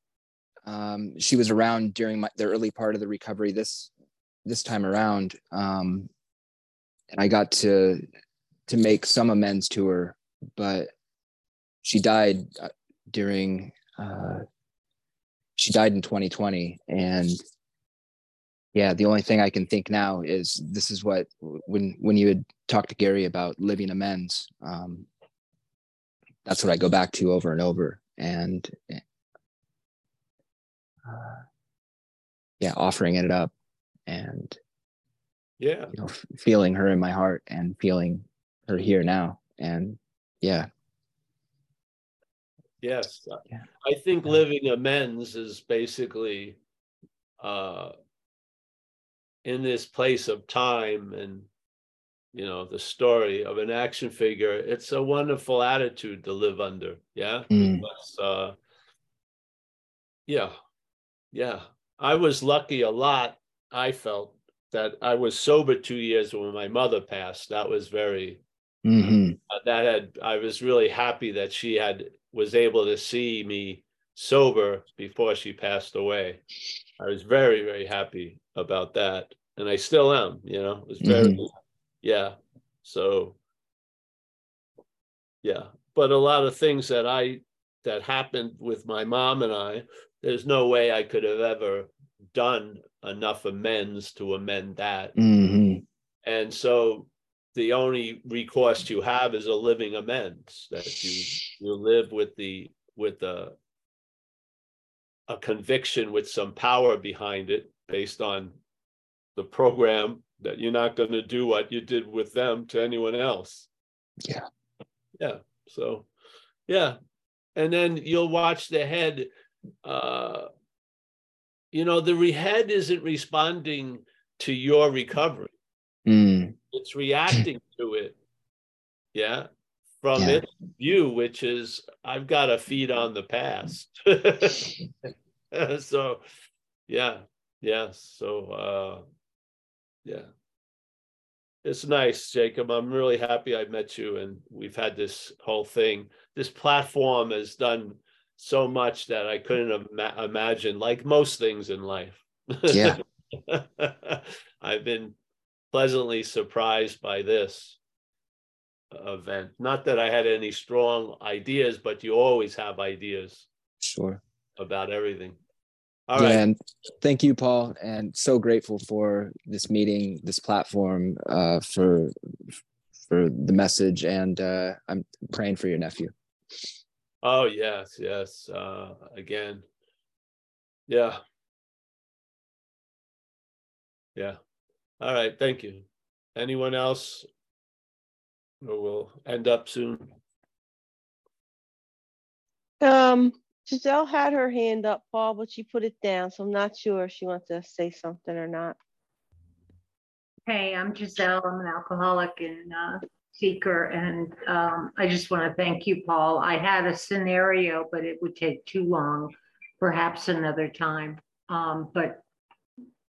um, she was around during my, the early part of the recovery this, this time around. Um, and I got to, to make some amends to her, but she died uh, during uh, she died in 2020 and yeah the only thing i can think now is this is what when when you had talked to gary about living amends um, that's what i go back to over and over and uh, yeah offering it up and Yeah. you know f- feeling her in my heart and feeling her here now and yeah Yes. Yeah. I think living amends is basically uh in this place of time and you know the story of an action figure it's a wonderful attitude to live under yeah? Mm. Uh yeah yeah. I was lucky a lot i felt that i was sober two years when my mother passed. That was very hmm uh, that had I was really happy that she had was able to see me sober before she passed away. I was very very happy about that, and I still am. You know, it was very yeah. So yeah, but a lot of things that I that happened with my mom and I, there's no way I could have ever done enough amends to amend that hmm and so the only recourse you have is a living amends that you you live with the with a a conviction with some power behind it based on the program that you're not going to do what you did with them to anyone else. Yeah. yeah so yeah. And then you'll watch the head uh you know the head isn't responding to your recovery. Mm. it's reacting to it. Yeah from Yeah. its view which is i've got to feed on the past. *laughs* So yeah yeah so uh yeah. It's nice jacob. I'm really happy i met you and we've had this whole thing. This platform has done so much that i couldn't ima- imagine like most things in life. Yeah. *laughs* i've been pleasantly surprised by this event. Not that I had any strong ideas, but you always have ideas Sure. about everything. All right. and thank you, Paul, and so grateful for this meeting, this platform, uh, for for the message, and uh, I'm praying for your nephew. Oh, yes, yes. Uh, again. Yeah. Yeah. All right. Thank you. Anyone else? Or we'll end up soon. Um, Giselle had her hand up, Paul, but she put it down, so I'm not sure if she wants to say something or not. Hey, I'm Giselle. I'm an alcoholic and uh, seeker, and um, I just want to thank you, Paul. I had a scenario, but it would take too long, perhaps another time. Um, But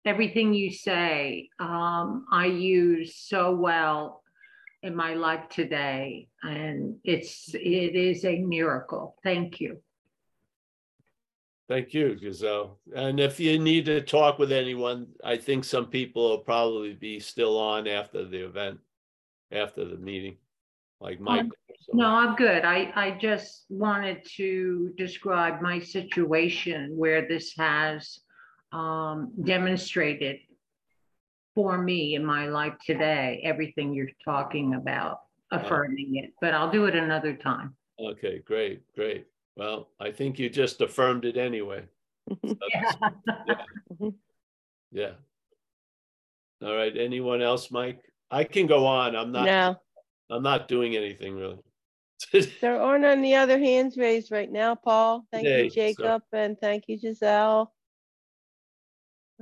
everything you say, um, I use so well in my life today, and it's, it is a miracle. Thank you. Thank you, Gazelle. And if you need to talk with anyone, I think some people will probably be still on after the event, after the meeting, like Mike. No, I'm good. I, I just wanted to describe my situation where this has um, demonstrated for me in my life today, everything you're talking about, affirming it, but I'll do it another time. Okay, great, great. Well, I think you just affirmed it anyway. *laughs* So that's- mm-hmm. Yeah. All right, anyone else, Mike? I can go on. I'm not, No, I'm not doing anything really. *laughs* there aren't any other hands raised right now, Paul. Thank Yay, you, so- Jacob, and thank you, Giselle.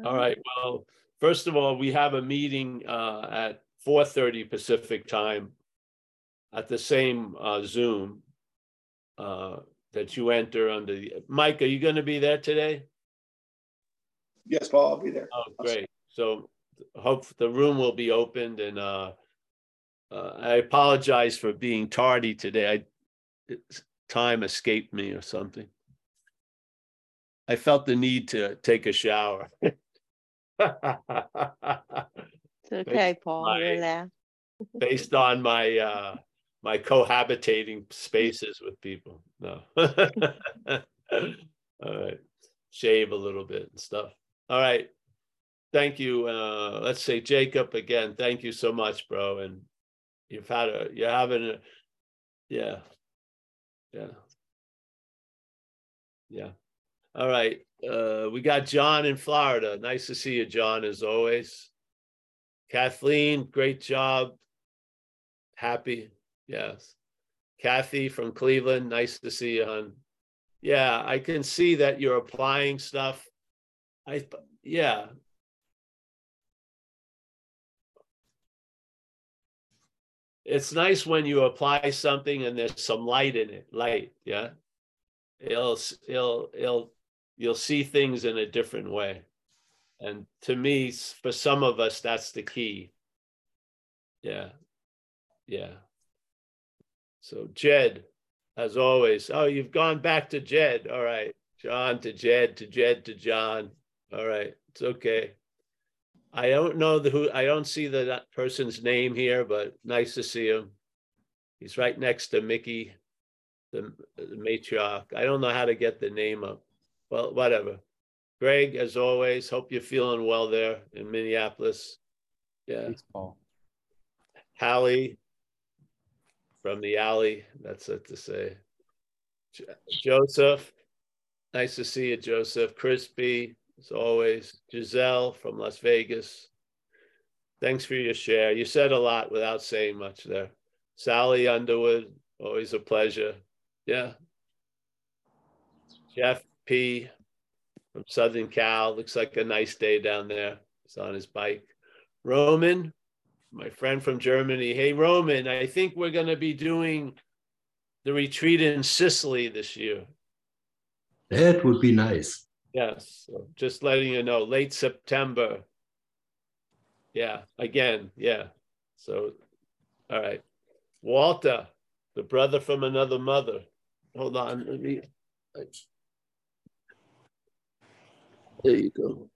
All right, well, first of all, we have a meeting uh at four thirty Pacific time at the same uh Zoom uh that you enter under the, Mike, are you gonna be there today? Yes, Paul, I'll be there. Oh, great. So hope the room will be opened and uh uh, I apologize for being tardy today. I time escaped me or something. I felt the need to take a shower. *laughs* It's *laughs* okay, Paul, my- based on my uh my cohabitating spaces with people. No. *laughs* All right. Shave a little bit and stuff. All right. Thank you. Uh let's say Jacob again. Thank you so much, bro. And you've had a you're having a yeah. Yeah. Yeah. All right. Uh we got John in Florida. Nice to see you, John, as always. Kathleen, great job. Happy, yes. Kathy from Cleveland, nice to see you, hon. Yeah, I can see that you're applying stuff. I, yeah. It's nice when you apply something and there's some light in it, light, yeah. It'll, it'll, it'll, you'll see things in a different way. And to me, for some of us, that's the key. Yeah. Yeah. So Jed, as always, oh, you've gone back to Jed. All right. John to Jed to Jed to John. All right. It's okay. I don't know the who, I don't see the that person's name here, but nice to see him. He's right next to Mickey, the, the matriarch. I don't know how to get the name up. Well, whatever. Greg, as always, hope you're feeling well there in Minneapolis. Yeah. Thanks, Paul. Hallie from the alley. That's it to say. Joseph, nice to see you, Joseph. Crispy, as always. Giselle from Las Vegas. Thanks for your share. You said a lot without saying much there. Sally Underwood, always a pleasure. Yeah. Jeff P from Southern Cal. Looks like a nice day down there. He's on his bike. Roman, my friend from Germany. Hey, Roman, I think we're going to be doing the retreat in Sicily this year. That would be nice. Yes, so just letting you know, late September. Yeah, again, yeah. So, all right. Walter, the brother from another mother. Hold on, let me. There you go.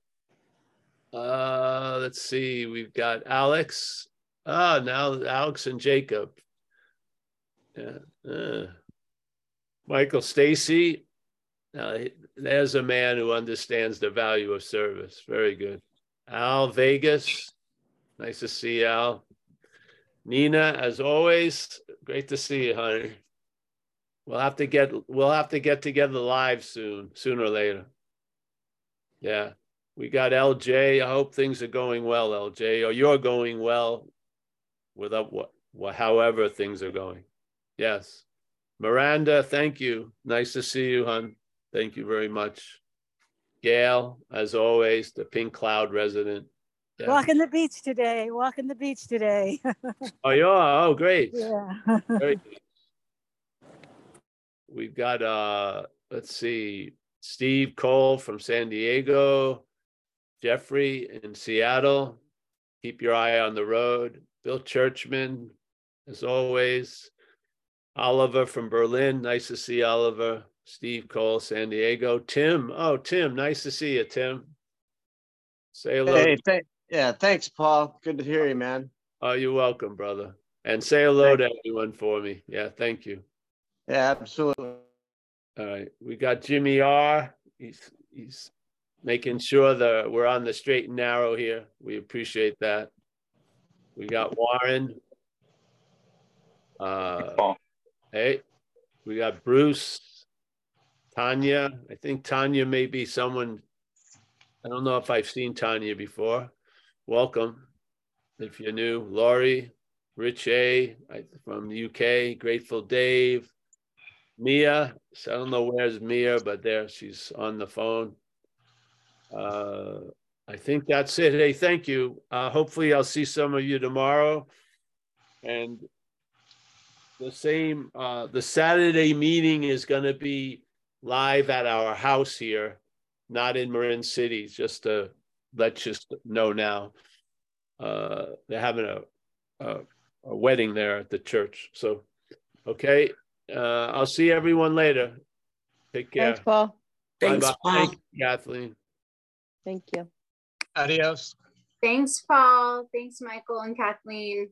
Uh, let's see, we've got Alex. Ah, now Alex and Jacob. Yeah. uh. Michael Stacy. Now, he- there's a man who understands the value of service. Very good. Al Vegas. Nice to see you, Al. Nina, as always, great to see you, honey. We'll have to get we'll have to get together live soon, sooner or later. Yeah. We got LJ. I hope things are going well, LJ, or you're going well without what, what however things are going. Yes. Miranda, thank you. Nice to see you, hon. Thank you very much. Gail, as always, the Pink Cloud resident. Yeah. Walking the beach today. Walking the beach today. *laughs* Oh, you are? Oh, great. yeah. *laughs* Very. We've got, uh, let's see, Steve Cole from San Diego, Jeffrey in Seattle. Keep your eye on the road. Bill Churchman, as always. Oliver from Berlin. Nice to see Oliver. Steve Cole, San Diego. Tim. Oh, Tim. Nice to see you, Tim. Say hello. Hey, th- yeah, thanks, Paul. Good to hear you, man. Oh, you're welcome, brother. And say hello to everyone for me. Yeah, thank you. Yeah, absolutely. All right, we got Jimmy R. He's he's making sure that we're on the straight and narrow here. We appreciate that. We got Warren. Uh, hey, we got Bruce, Tanya. I think Tanya may be someone. I don't know if I've seen Tanya before. Welcome, if you're new. Laurie, Rich A. From the UK. Grateful Dave. Mia, so I don't know where's Mia, but there she's on the phone. Uh, I think that's it. Hey, thank you. Uh, hopefully I'll see some of you tomorrow. And the same, uh, the Saturday meeting is gonna be live at our house here, not in Marin City, just to let you know now. Uh, they're having a, a, a wedding there at the church, so, okay. Uh, I'll see everyone later. Take care. Thanks, Paul. Bye-bye. Thank you, Kathleen. Thank you. Adios. Thanks, Paul. Thanks, Michael and Kathleen.